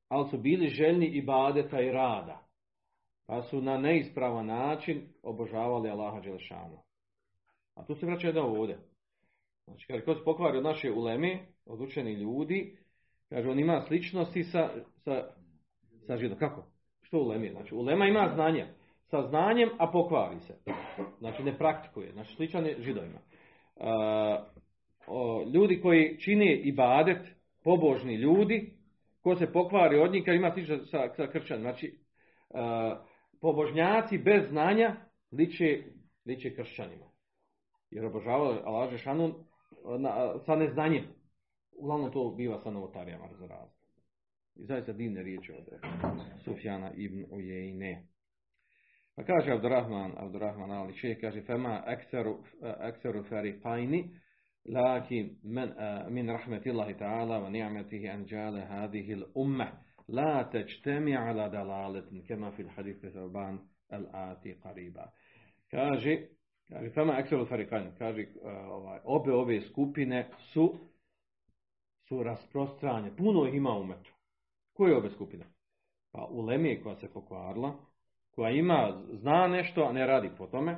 ali su bili željni i badeta i rada. Pa su na neispravan način obožavali Allaha Đelešanu. A tu se vraća jedan ovdje. Znači, kada ko se pokvari od naše uleme, od učeni ljudi, kaže, on ima sličnosti sa, sa, sa židom. Kako? Što uleme? Znači, ulema ima znanje. Sa znanjem, a pokvari se. Znači, ne praktikuje. Znači, sličan je židovima. Uh, ljudi koji čine ibadet, pobožni ljudi, ko se pokvari od njih, kad ima slično sa, sa kršćan. Znači, uh, pobožnjaci bez znanja liče, liče kršćanima jer obožavao Allah Žešanu sa neznanjem. Uglavnom to biva sa novotarijama za razlog. I zaista divne riječi od Sufjana ibn Ujejne. Pa kaže Abdurrahman, Abdurrahman Ali Čeh, kaže Fema ekseru farifajni, laki men, min rahmetillahi ta'ala wa ni'metihi anđale hadihi l'umme, la tečtemi ala dalaletin, kema fil hadithi Thurban al-ati qariba. Kaže, kaže fama akselu farikan kaže ovaj obe ove skupine su su rasprostranje puno ih ima umetu koje obe skupine? Pa uleme koja se pokvarila koja ima zna nešto a ne radi po tome.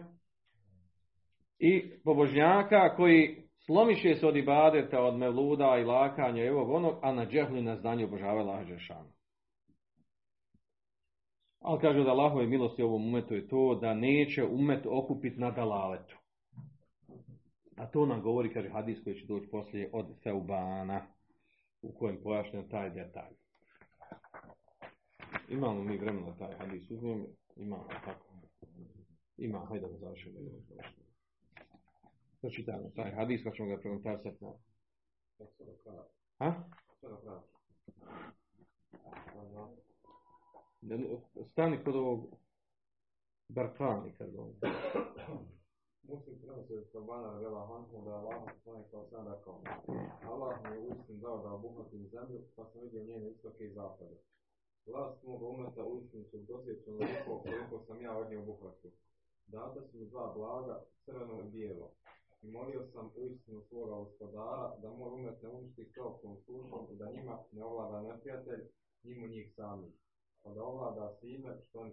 I pobožnjaka koji slomiše se od ibadeta, od mevluda i lakanja i ovog onog, a na džehli na znanju obožava Allah Žešanu. Ali kaže da Allahove milosti ovom umetu je to da neće umet okupiti na dalaletu. A to nam govori, kaže hadis koji će doći poslije od Seubana, u kojem pojašnjam taj detalj. Imamo mi vremena da taj hadis uzmem? Imamo, tako. Imamo, hajde da završimo. Pročitamo taj hadis, pa ćemo ga prometarsati na... Ha? Stani kod ovog Barkani, kad govorim. Muslim prenosi od Sabana Vela Hanhu da Allah poslanik kao sam rekao Allah mi je dao da obuhvatim zemlju, pa sam vidio njene istoke i zapade. Vlast moga umeta uistin su dosjećeno onoliko koliko sam ja od nje obuhvatio. Data su mi dva blaga, crveno i bijelo. I molio sam uistinu svoga gospodara da moj umet ne uništi krvkom sušom i da njima ne ovlada neprijatelj, njima njih sami. Pa da ovlada svime što oni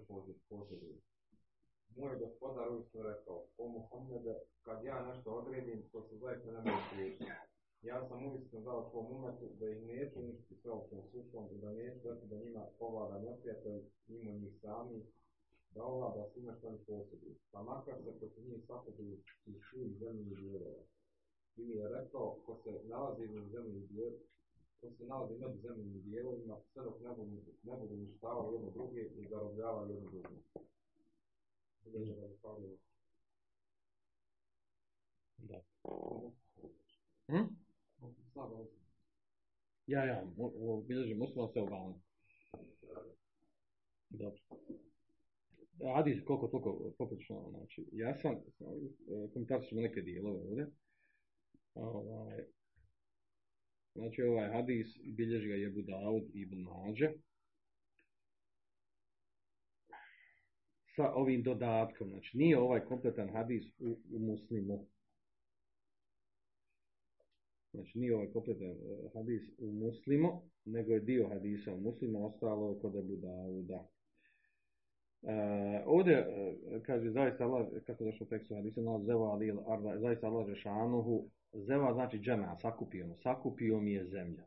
posjeduju. Moj gospodar uistinu rekao, o Muhammede, kad ja nešto odredim, to se zaista ne može spriječiti. Ja sam uistinu dao tvom umetu da ih neću uništiti krvkom sušom i da neću dati da njima ovlada neprijatelj, njima njih sami, da ovlada svime što oni posjeduju. Pa makar se protiv njih sapoduju iz svih zemljih dijelova. Ili je rekao, ko se nalazi među zemljih dijelova, ko se nalazi među zemljim dijelovima, sve dok ne budu, ne budu uništavali jedno druge i zarobljavali jedno druge. Da. Hm? Ja, ja, bilježi muslima sve u balnu. Dobro. Hadis koliko toliko poprično, znači, ja sam, komentar ćemo neke dijelove ovdje. Ovaj, znači, ovaj hadis bilježi ga Jebu Daud i Ibn Mađe. Sa ovim dodatkom, znači, nije ovaj kompletan hadis u, u muslimu. Znači nije ovaj kompletan eh, hadis u muslimu, nego je dio hadisa u muslimu, ostalo kod Ebu Dauda. E, ovdje e, kaže zaista Allah, kako došlo u tekstu hadisa, zeva ali arda, zaista Allah Žešanuhu, zeva znači džema, sakupio sakupio mi je zemlja.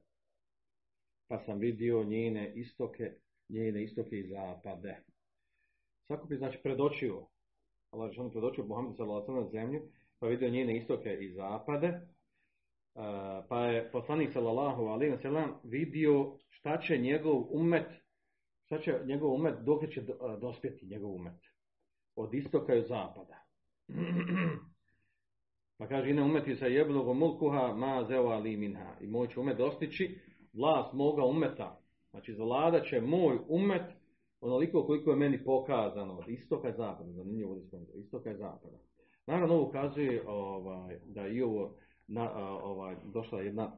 Pa sam vidio njene istoke, njene istoke i zapade. Sakupio znači predočio, Allah Žešanuhu predočio Muhammed sallallahu zemlju, pa vidio njene istoke i zapade, Uh, pa je poslanik sallallahu alejhi ve sellem vidio šta će njegov umet šta će njegov umet dok će uh, dospjeti njegov umet od istoka i zapada [clears throat] pa kaže ine umeti sa jeblugu mulkuha ma zeo ali minha i moj će umet dostići vlast moga umeta znači zavladat će moj umet onoliko koliko je meni pokazano istoka i zapada zanimljivo ovdje spomenuti, istoka i zapada naravno ovo ukazuje ovaj, da i ovo na, ovaj, došla jedna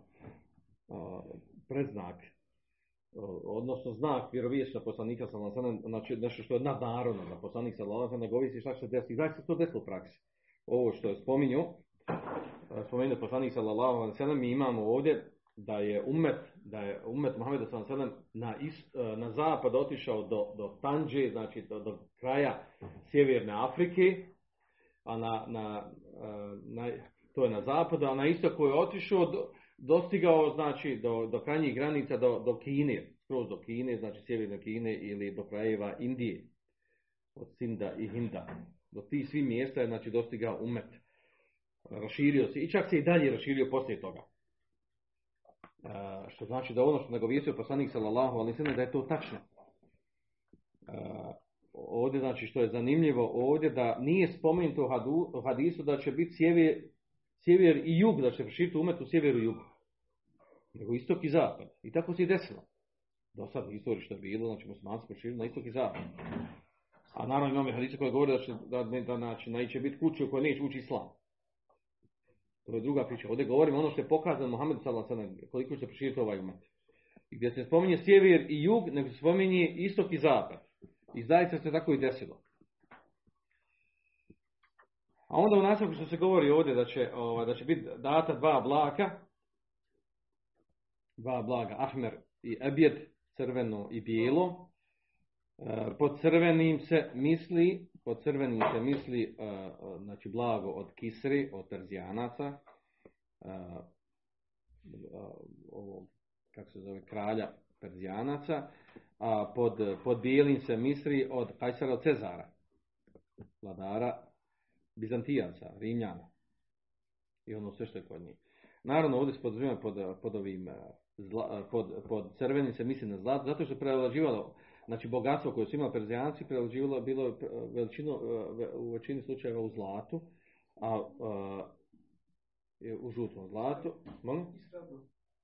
a, predznak, a, odnosno znak vjerovjesna poslanika sellem, znači nešto što je nadnarodno, da poslanik ve sellem ne govori šta će se desiti. Zaista se to desilo u praksi. Ovo što je spominju, spomenuo poslanik sallallahu alejhi ve sellem, mi imamo ovdje da je umet, da je umet Muhameda sallallahu alejhi na, ist, a, na zapad otišao do, do Tanđe, znači do, do kraja sjeverne Afrike, a na, na, a, na to je na zapadu, a na istoku je otišao, do, dostigao znači do, do krajnjih granica, do, do Kine, skroz do Kine, znači sjeverne Kine ili do krajeva Indije, od Sinda i Hinda. Do tih svih mjesta je znači dostigao umet. Raširio se i čak se i dalje raširio poslije toga. E, što znači da ono što nagovijestio poslanik sallallahu alejhi ve sellem da je to tačno. E, ovdje znači što je zanimljivo ovdje da nije spomenuto u hadisu da će biti sjever, sjever i jug, da će proširiti umet u sjeveru i jugu. Nego istok i zapad. I tako se i desilo. Do sad istoriji što je bilo, znači muslimanci proširili na istok i zapad. A naravno imamo hadise koje govore da će, da, da, da znači, neće biti kuće u kojoj neće ući islam. To je druga priča. Ovdje govorimo ono što je pokazano Muhammed sallallahu koliko će proširiti ovaj umet. I gdje se spominje sjever i jug, nego se spominje istok i zapad. I zaista se tako i desilo. A onda u nastavku što se govori ovdje da će, ovaj, da će biti data dva blaka, dva blaga, ahmer i ebjed, crveno i bijelo. E, pod crvenim se misli, pod crvenim se misli e, e, znači blago od kisri, od perzijanaca, e, e, ovo, kako se zove, kralja perzijanaca, a pod, pod bijelim se misli od Kajsara Cezara, vladara Bizantijaca, Rimljana i ono sve što je kod njih. Naravno, ovdje se pod, pod ovim pod, pod crvenim se misli na zlato, zato što je prevlađivalo, znači bogatstvo koje su imali Perzijanci, prevlađivalo bilo je veličinu, eh, u većini slučajeva u zlatu, a, a u žutom zlatu, molim?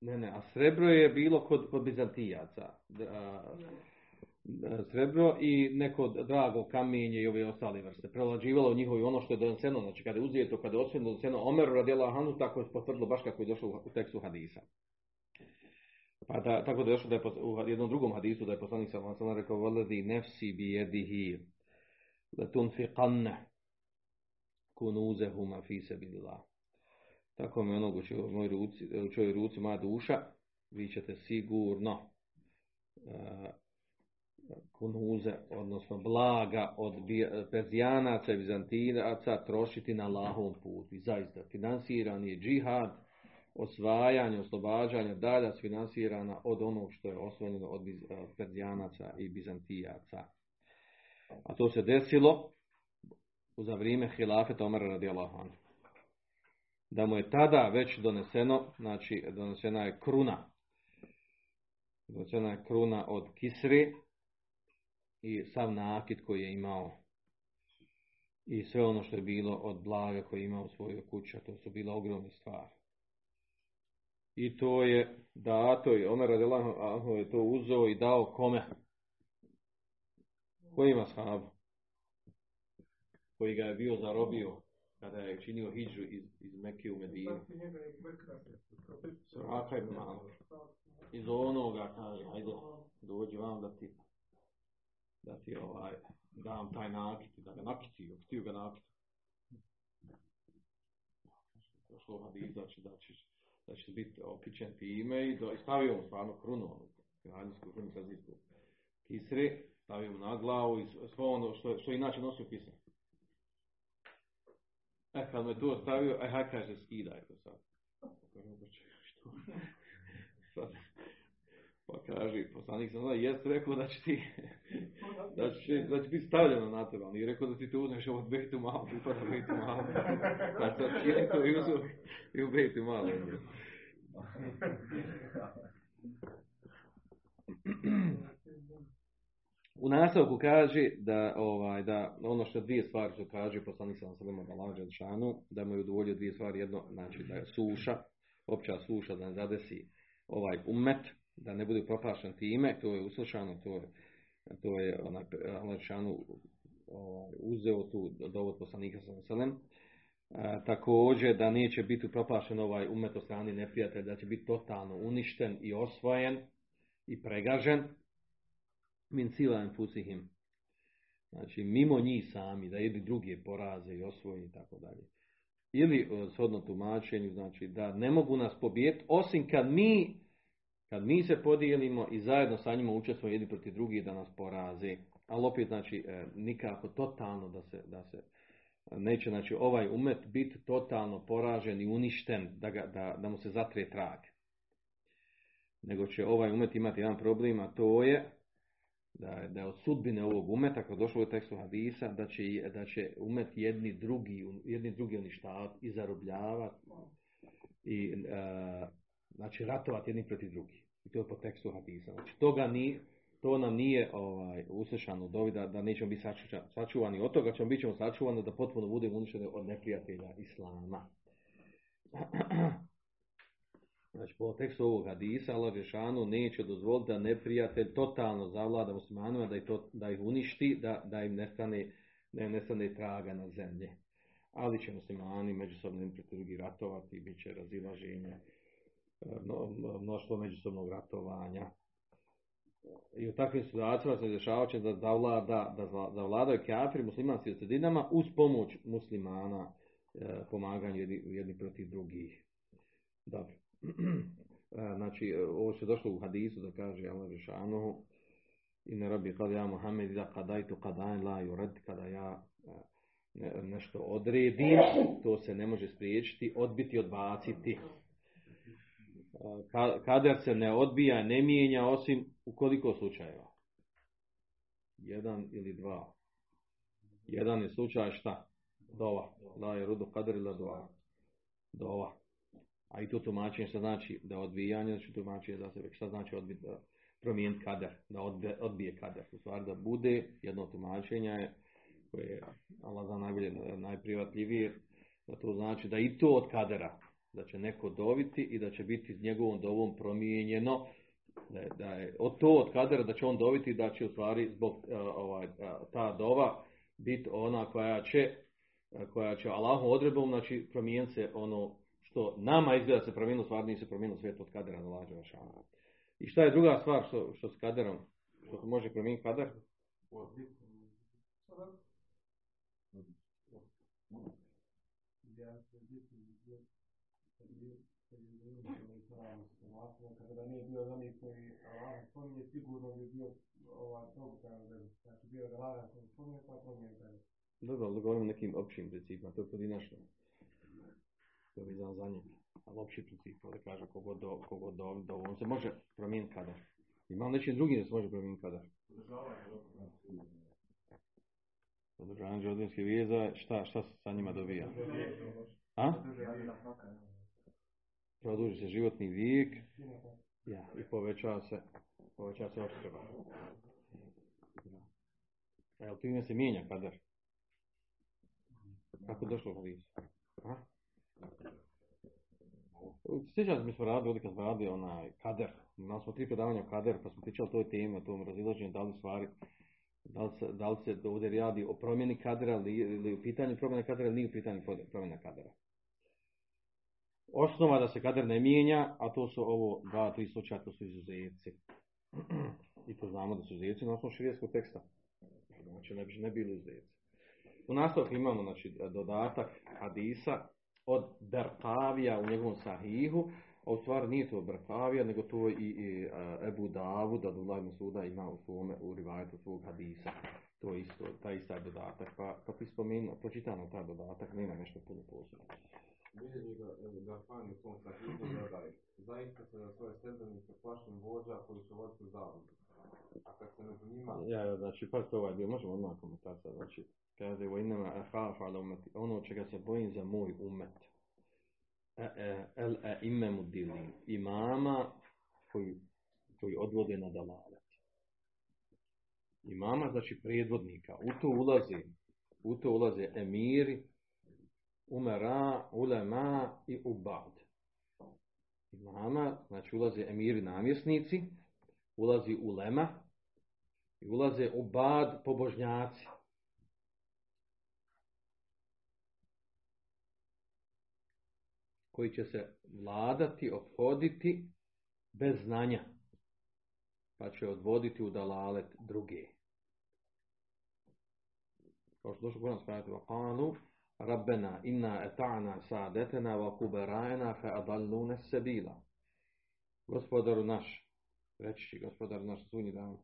Ne, ne, a srebro je bilo kod, kod Bizantijaca. A, srebro i neko drago kamenje i ove ostale vrste. Prelađivalo njihovi ono što je doneseno, znači kada je uzijeto, kada je osvijeno doneseno Omer radijela Hanu, tako je potvrdilo baš kako je došlo u tekstu hadisa. Pa da, tako da došlo da je u jednom drugom hadisu da je poslanik sa vam rekao Valadi nefsi bi jedihi letunfiqanne kunuzehuma fi sebilillah. Tako mi onog u moj ruci, u ruci moja duša, vi ćete sigurno uh, kunuze, odnosno blaga od Perzijanaca i Bizantinaca trošiti na Allahovom putu. I zaista, finansiran je džihad, osvajanje, oslobađanje dalja finansirana od onog što je osvojeno od Perzijanaca i Bizantijaca. A to se desilo za vrijeme hilafeta Omara radijallahu anhu. Da mu je tada već doneseno, znači donesena je kruna. Donesena je kruna od Kisri, i sav nakit koji je imao i sve ono što je bilo od blaga koje je imao u svojoj kući, to su bile ogromne stvari. I to je dato i Omer radijallahu anhu je to uzeo i dao kome? Kojima ashabu? Koji ga je bio zarobio kada je činio hijđu iz, iz Mekke u Medinu. Suraka ibn Malik. Iz onoga kaže, ajde, dođi vam da ti da ti ovaj, dam taj nakit, da ga nakitio, htio ga nakiti. Došlo hadis da će, da će, da će biti okićen time i, do, stavio mu stvarno krunu, kraljevsku krunu sazijsku kisri, stavio mu na glavu i sve ono što, što inače nosio kisri. E, kad me to stavio, e, haj kaže, skidaj to sad. Kažem, što? [laughs] Sad, pa kaže, poslanik sam znao, jest rekao da će ti, [laughs] da će, da će biti stavljeno na tebe, ali rekao da ti to uzmeš od Bejtu malo, [laughs] pripada Bejtu malo. [laughs] Pa sad čini to i uzeo i u Bejtu malo. U nastavku kaže da ovaj da ono što dvije stvari što kaže poslanik alejhi ve sellem šanu da mu je udovoljio dvije stvari jedno znači da je suša opća suša da ne zadesi ovaj umet da ne bude propašen time to je uslušano to je to je onaj ovaj, uzeo tu dovod poslanika alejhi ve sellem također da neće biti propašen ovaj umet od strane neprijatelja da će biti totalno uništen i osvojen i pregažen min sila enfusihim. Znači, mimo njih sami, da jedni drugi poraze i osvoji i tako dalje. Ili, e, shodno tumačenju, znači, da ne mogu nas pobijeti, osim kad mi, kad mi se podijelimo i zajedno sa njima učestvujemo jedni protiv drugih da nas poraze. Ali opet, znači, e, nikako totalno da se, da se neće, znači, ovaj umet biti totalno poražen i uništen, da, ga, da, da mu se zatre trag. Nego će ovaj umet imati jedan problem, a to je da da je od sudbine ovog umeta, kako došlo u tekstu hadisa, da će, da će umet jedni drugi, jedni drugi uništavati i zarobljavati i uh, znači ratovati jedni protiv drugih. I to je po tekstu hadisa. Znači toga ni, to nam nije ovaj, uslišano dovi da, da nećemo biti sačuvani od toga, ćemo biti ćemo sačuvani da potpuno budemo uništeni od neprijatelja Islama. [clears throat] Znači, po tekstu ovog hadisa, Allah Žešanu neće dozvoliti da neprijatelj totalno zavlada muslimanima, da, to, da ih uništi, da, da im nestane, da im nestane traga na zemlje. Ali će muslimani međusobno protiv drugi ratovati, bit će razilaženje, mnoštvo međusobnog ratovanja. I u takvim situacijama se dešava će da zavlada, da zavladaju kafiri muslimanski sredinama uz pomoć muslimana pomaganju jedni, jedni protiv drugih. Dobro. znači, ovo je došlo u hadisu da kaže Allah Žešanohu i ne rabi kada ja Muhammed da kadajtu kadajn la yurad kada ja nešto odredim, to se ne može spriječiti, odbiti, odbaciti. Kader se ne odbija, ne mijenja osim u koliko slučajeva? Jedan ili dva. Jedan je slučaj šta? Dova. La je rudu kader ili dova. Dova. A i to tumačenje što znači da odbijanje, znači tumačenje za sebe, šta znači odbiti, da promijeniti kader, da odbije kader. U stvari da bude jedno tumačenje je, koje je Allah za najbolje, najprivatljivije, da to znači da i to od kadera, da će neko doviti i da će biti s njegovom dovom promijenjeno, da je, da je od to od kadera da će on doviti da će u stvari zbog uh, ovaj, uh, ta dova biti ona koja će uh, koja će Allahom odredbom znači promijeniti se ono što nama izgleda se promijenilo, stvar nije se promijenilo svijet od kadera na lađe. I šta je druga stvar što, što s kaderom, što se može promijeniti kader? Kada nije bio za njih koji Allah spominje, sigurno bi bio ovaj to znači bio da Allah spominje, pa spominje Dobro, ali govorimo nekim općim principima, to je pojedinačno to je vezano za njeg. Ali opći princip, da kaže kogod do, kogod do, do, on se može promijeniti kadar. Ima li nečim drugim da se može promijeniti kadar? Održavanje džodinske vijeza, šta, šta se sa njima dobija? A? Produži se životni vijek ja, i povećava se povećava se opskrba. Evo, time se mijenja kadar. Kako došlo u hadisu? A? Sjećam se, mi smo radili ovdje kad smo radili onaj kader. Imali smo tri predavanja o kaderu, pa smo pričali o toj temi, o tom razilaženju, da li stvari, da li se, da li se ovdje radi o promjeni kadera ili, ili u pitanju promjene kadera ili nije u pitanju promjene kadera. Osnova da se kader ne mijenja, a to su ovo dva, tri slučaja, to su izuzetci. I to znamo da su izuzetci na osnovu širijeskog teksta. Znači ne bi, ne bili izuzetci. U nastavku imamo znači, dodatak hadisa od Berkavija u njegovom sahihu, a u stvari nije to Berkavija, nego to i, i Ebu Davud, da Dulaj suda ima u svome, u rivajetu svog hadisa. To je isto, taj isti dodatak. Pa, pa ti spomenu, pročitano taj dodatak, nema nešto puno posebno. Bilježi ga Gafani u svom sahihu dodaj. Zaista se za svoje sredbenike plašim vođa koji su voditi u zavodu. A kad se među njima... Ja, ja, znači, pa to ovaj dio, možemo odmah komentar sad, znači, kaže, vo inama ahaf ala umeti, ono čega se bojim za moj umet, e, e, el e imemu dili, imama koji, koji odvode na dalalet. Imama, znači, predvodnika, u to ulazi, u to ulaze emiri, umera, ulema i ubad. Imama, znači ulaze emiri namjesnici, ulazi ulema i ulaze ubad pobožnjaci. koji će se vladati, obhoditi bez znanja, pa će odvoditi u dalalet druge. Kao što došlo Kur'an spajati wa Eta'na sadetena wa kuberajena fe adallune sebila. Gospodaru naš, reći gospodar naš sunji dan,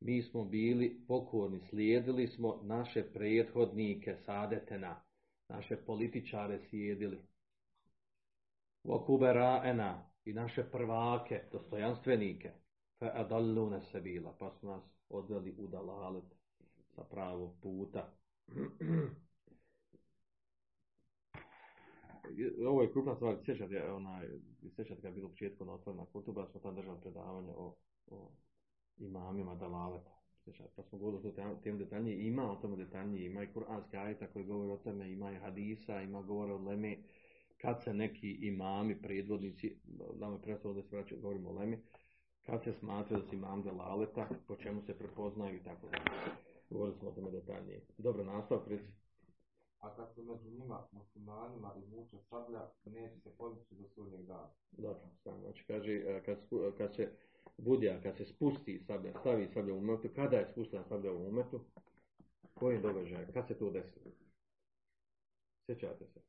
mi smo bili pokorni, slijedili smo naše prethodnike sadetena, naše političare slijedili. Wa kuberajena i naše prvake, dostojanstvenike, fe adallune sebila, pa su nas odveli u dalalet sa pravog puta. [clears throat] ovo je krupna stvar, sjećate, onaj, sjećate kad je bilo početku na otvorena kutuba, smo tam držali predavanje o, o imamima dalaleta. Sjećate, pa smo govorili o tem detaljnije, ima o tome detaljnije, ima i kuranske ajeta koji govore o tome, ima i hadisa, ima govore o lemi, kad se neki imami, predvodnici, da me predstavno da se vraća, govorimo o lemi, kad se smatra da si imam dalaleta, po čemu se prepoznaju i tako da. Govorili smo o tome detaljnije. Dobro, nastav, preci a kad se među njima muslimanima izvuče sablja, neće se podići do sudnjeg dana. Dobro, sam, znači kaže, e, kad, kad se budja, kad se spusti sablja, stavi sablja u umetu, kada je spustena sablja u umetu, koji događaj, kad se to desi? Sjećate se?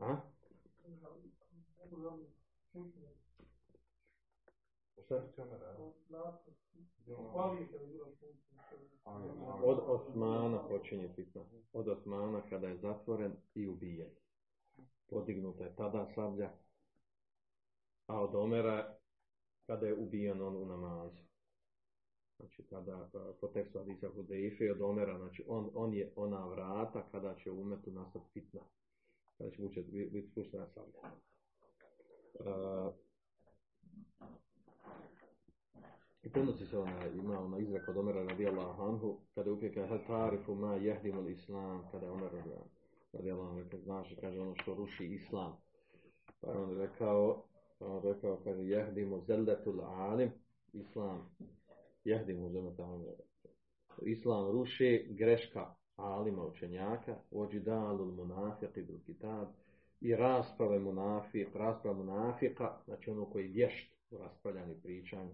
A? Šta? Od Osmana počinje fitna. Od Osmana kada je zatvoren i ubijen. Podignuta je tada sablja. A od Omera kada je ubijen on u namazu. Znači tada po tekstu Adisa Hudeife od Omera, znači on, on je ona vrata kada će umetu nastati fitna. Kada će biti spuštena sablja. Uh, I prenosi se ona, ima ona izreka od Omera radijallahu anhu, kada upijeka hel tarifu ma jehdimu islam, kada je Omer radijallahu anhu, znaš, kaže ono što ruši islam. Pa je on rekao, pa on rekao, kaže, jehdimu zelletul alim, islam, jehdimu zelletul alim, islam ruši greška alima učenjaka, ođidalul munafiq bil kitab, i rasprave munafik, rasprave munafika, znači ono koji vješt u raspravljanju pričanju,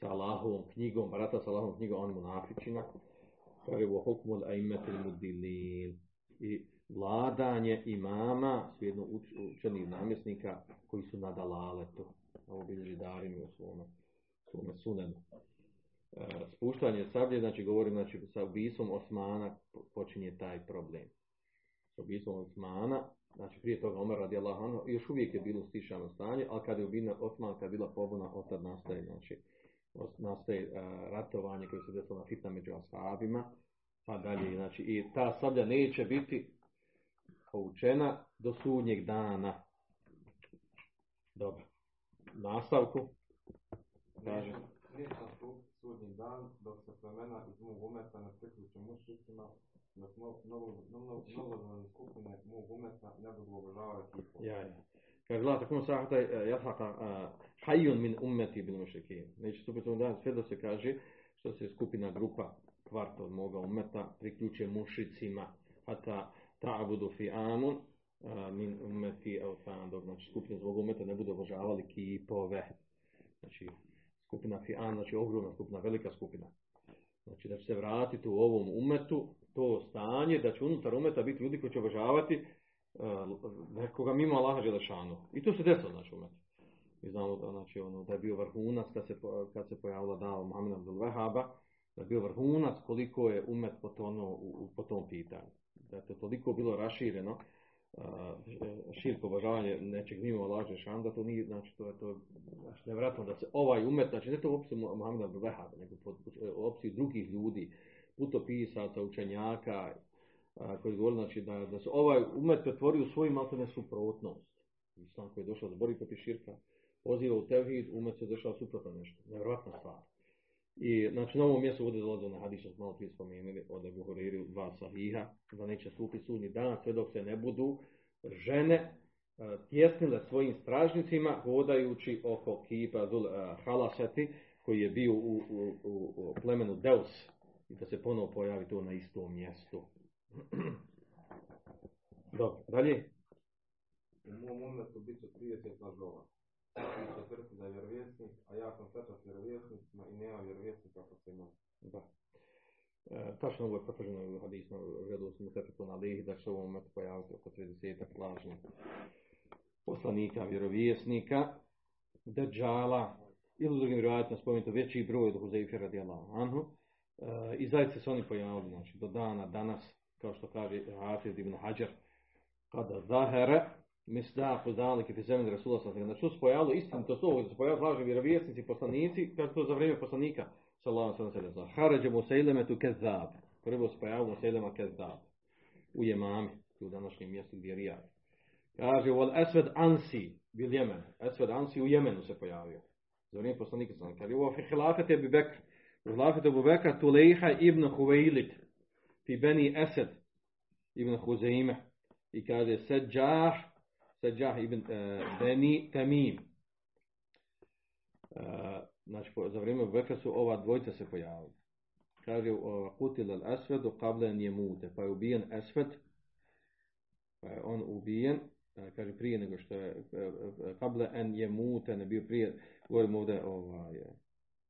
sa Allahovom knjigom, barata sa Allahovom knjigom, on munafičina, kaže u hukmul aimetil mudilin i vladanje imama su jedno učenih namjesnika koji su na dalaletu. Ovo bilježi Darimi u svome, svome sunenu. E, spuštanje sablje, znači govorim, znači sa ubistvom Osmana počinje taj problem. Sa ubistvom Osmana, znači prije toga Omer radi Allah, još uvijek je bilo stišano stanje, ali kad je ubijen Osman, kad je bila pobuna, otad nastaje, znači, nastaje ratovanje koje se desilo na fitna među ashabima, pa dalje, znači, i ta sablja neće biti poučena do sudnjeg dana. Dobro. Nastavku. Kaže. Neće sudnji dan dok se plemena iz mog umeta ne priključe mušicima, dok mnogo skupine mog umeta ne budu obožavati Ja, ja. Kaže Allah tako sahata jafaka hajun min ummeti bil mušrikin. Neće stupiti u dan sve da se kaže što se skupina grupa kvarta od moga umeta priključe mušicima hata ta'budu fi amun min ummeti eutan dok znači skupina svog umeta ne budu obožavali kipove. Znači skupina fi'an, znači ogromna skupina, velika skupina. Znači da će se vratiti u ovom umetu to stanje, da će unutar umeta biti ljudi koji će obožavati nekoga mimo Allaha Želešanu. I to se desilo, znači, umet. Mi znamo da, znači, ono, da je bio vrhunac kad se, kad se pojavila dao Muhammed Abdul Wahaba, da je bio vrhunac koliko je umet potonuo u, po tom pitanju. Da je to toliko bilo rašireno, širko obožavanje nečeg mimo Allaha Želešanu, da to nije, znači, to je to, znači, nevratno da se ovaj umet, znači, ne to u opciju Muhammed Abdul Wahaba, nego u opciju drugih ljudi, putopisaca, učenjaka, koji govori znači, da, da se ovaj umet pretvori u svoju maltene suprotnost. Islam koji je došao da bori protiv širka, poziva u tevhid, umet se dešava suprotno nešto. Nevjerojatna stvar. I znači na ovom mjestu ovdje dolaze na hadis, malo prije spomenuli, od Ebu Huriri dva sahiha, da neće stupiti sudnji dan, sve dok se ne budu žene tjesnile svojim stražnicima, hodajući oko kipa Zul Halasati, koji je bio u, u, u, u plemenu Deus, i da se ponovo pojavi to na istom mjestu. [clears throat] Dobro, dalje. U mom umetu bit će 30 lažova. Vi će tvrditi da je vjerovjesnik, a ja sam pečat vjerovjesnicima i nema vjerovjesnika pa se ima. Da. E, tačno ovo je potvrđeno u hadismu, gledao sam u Tefetu na Lih, da će u ovom pojaviti oko 30 lažnih poslanika, vjerovjesnika, Dejjala, ili u drugim vjerovatno spomenuto veći broj od Huzeyfe radijallahu anhu. E, I zaista se oni pojavili, znači, do dana danas, kao što kaže Hafiz ibn Hajar, kada zahere, misdaku zalike fi zemlji Rasula sa znači to se pojavilo istinito to da se pojavili lažni vjerovjesnici poslanici kako to za vrijeme poslanika sallallahu alejhi ve sellem. Harađe Musaileme tu kezab prvo se pojavilo Musailema kezab u Jemami u današnjem mjestu gdje je Rijad kaže wal aswad ansi bil Jemen. Aswad ansi u Jemenu se pojavio za vrijeme poslanika sallallahu sellem. Kaže u hilafati Abu Bekr u hilafati Abu Bekr Tulejha ibn Huwailid fi Beni Esed ibn Huzeime i kaže Seđah Seđah ibn uh, Beni Tamim. Uh, znači, za vrijeme Bekra su ova dvojica se pojavili. Kaže, kutil al asvedu qablen je mute, pa je ubijen asved, pa je on ubijen, kaže prije nego što je, kable en je mute, ne bio prije, govorimo ovdje ovaj,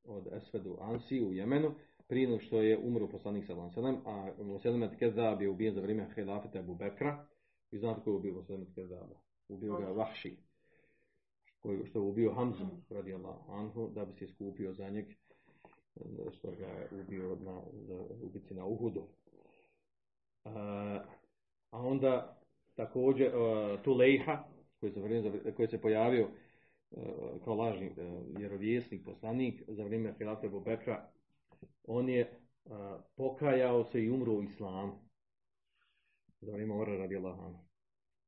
od asvedu Ansi u Jemenu, prije nego što je umro poslanik sallallahu alejhi ve sellem, a Muselimet Kezab je ubijen za vrijeme hilafeta Abu Bekra. Vi znate ko je ubio Muselimet Kezaba? Ubio ga Vahši, koji što je ubio Hamzu radijallahu anhu da bi se skupio za njeg što ga je ubio na za ubici na Uhudu. A, a onda također uh, Tulejha koji se vrijeme koji se pojavio uh, kao lažni vjerovjesnik, poslanik za vrijeme hilafeta Abu Bekra on je a, pokajao se i umro u islamu. Za vrijeme Ora radi Allahanu.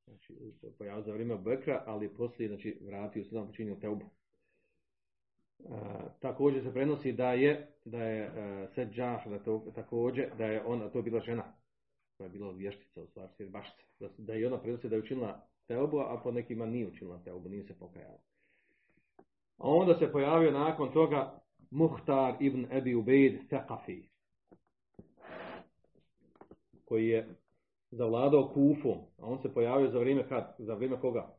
Znači, pojavio za vrijeme Bekra, ali poslije znači, vratio se, znam počinio teubu. Također se prenosi da je da je Seđah, da to, također da je ona, to je bila žena koja je bila vještica u stvari, da, da je ona prenosi da je učinila teubu, a po nekima nije učinila teubu, nije se pokajala. A onda se pojavio nakon toga Muhtar ibn Ebi Ubejd Thaqafi, koji je zavladao Kufom, a on se pojavio za vrijeme kad? Za vrijeme koga?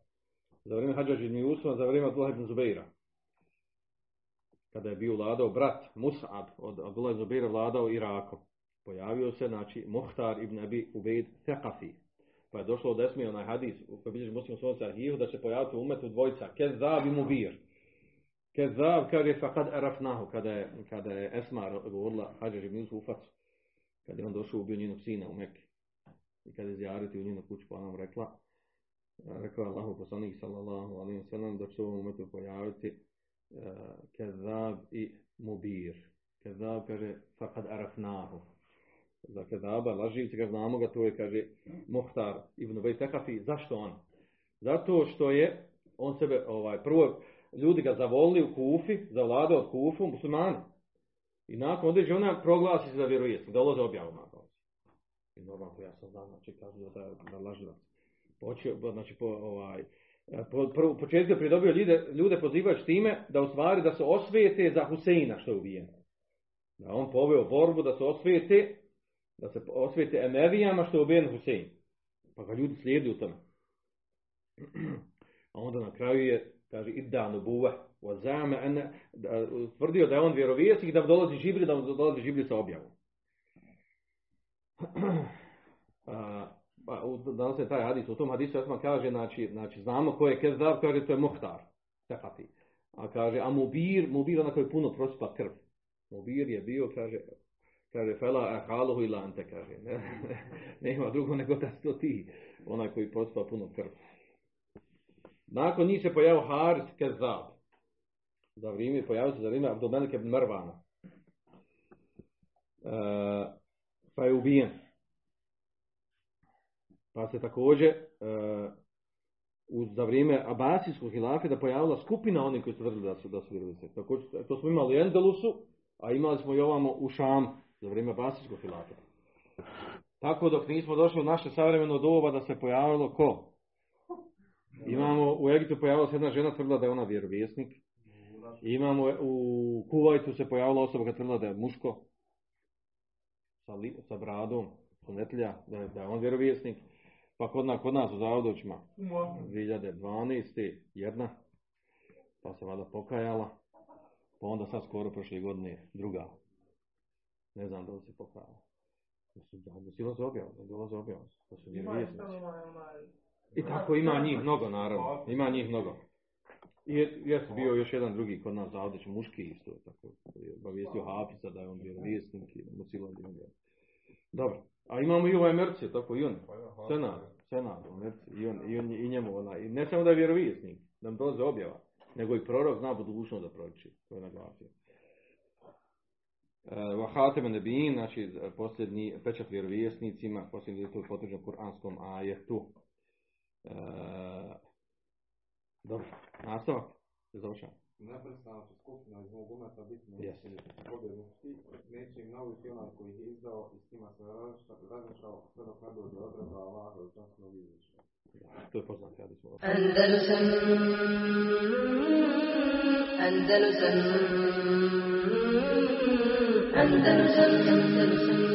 Za vrijeme Hadžađi ibn Jusuma, za vrijeme Abdullah ibn Zubeira. Kada je bio vladao brat Mus'ab od Abdullah ibn Zubeira vladao Irakom. Pojavio se, znači, Muhtar ibn Ebi Ubejd Thaqafi. Pa je došlo od Esmi onaj hadis, u kojoj bilježi muslim svojom arhivu, da će pojaviti umetu dvojca, Kezab i Mubir. Kezab kaže fakad arafnahu kada je kada je Esma govorila Hadžer ibn Ufac kada je on došao ubio njenog sina u Mekke i kada je zjariti u njenu kuću pa nam rekla rekao Allahu poslanik sallallahu alejhi ve sellem da će u ovom momentu pojaviti uh, Kezab i Mubir. Kezab kaže fakad arafnahu. Za Kezaba laživci ga znamo ga to je kaže Muhtar ibn Ubej Tekafi zašto on? Zato što je on sebe ovaj prvo ljudi ga zavolili u Kufi, zavladao od Kufu, muslimani. I nakon određe ona proglasi se za vjerojesnik, dolaze objavu nakon. I normalno ja sam znam, znači kažu da, da lažljivac. Počeo, znači po, ovaj, Po, u početku je pridobio ljude, ljude pozivajući time da u stvari da se osvijete za Huseina što je ubijen. Da on poveo borbu da se osvijete, da se osvijete Emevijama što je ubijen Husein. Pa ga ljudi slijedi u tome. [clears throat] A onda na kraju je, kaže, idda nubuva, zame, ene, tvrdio da je on vjerovjesnik, da dolazi Žibri, da dolazi Žibri sa objavom. [clears throat] Pa, danas je taj hadis, u tom hadisu Osman kaže, znači, znači znamo ko je Kezdav, kaže to je Muhtar, Tefati. A kaže, a Mubir, Mubir onako je puno prosipa krv. Mubir je bio, kaže, kaže, fela ahaluhu ila ante, kaže, ne, [laughs] nema drugo nego da sto ti, onaj koji prosipa puno krv. Nakon njih se pojavio Haris Kezdav. Za vrijeme, pojavio se za vrijeme Abdulmelik ibn Marvana. E, pa je ubijen. Pa se također uh, za vrijeme Abasijskog hilafeta pojavila skupina onih koji su tvrdili da su, da su vjerovjesnici. Također, to smo imali u Endelusu, a imali smo i ovamo u Šam za vrijeme Abasijskog hilafeta. Tako dok nismo došli u naše savremeno doba da se pojavilo ko? Imamo u Egiptu pojavila se jedna žena tvrdila da je ona vjerovjesnik. Imamo u Kuvajtu se pojavila osoba koja tvrdila da je muško sa, li, sa bradom, sunetlja, da je, da je on vjerovjesnik. Pa kod, na, kod nas u Zavodoćima 2012. jedna, pa se valjda pokajala, pa onda sad skoro prošle godine druga. Ne znam da li se pokajala. Da su da sila za objavu, da objavu, da su vjerovjesnici. I tako ima njih mnogo, naravno. Ima njih mnogo. I je, jesu bio još jedan drugi kod nas Zavodoć, muški isto, tako, je obavijestio Hafiza da je on vjerovjesnik i da mu sila Dobro. A imamo i ovaj Merce, tako i on. Senad, Senad, Merce, i, on, i, on, i njemu ona. I ne samo da je vjerovijesnik, da mu dolaze objava, nego i prorok zna budućnost da proriči. To je naglasio. Vahateme nebin, znači posljednji pečat vjerovjesnicima, posljednji je to potvrđen kuranskom ajetu. E, dobro, nastavak, završamo. Neprestano će skupina iz mog umeta biti Yes. pobjednički, neće im nauviti onaj koji ih je izdao i s njima se različao sve dok ne dođe odredba Allaha od časnog izvišća. To je poznat hadis. Andalusam Andalusam Andalusam Andalusam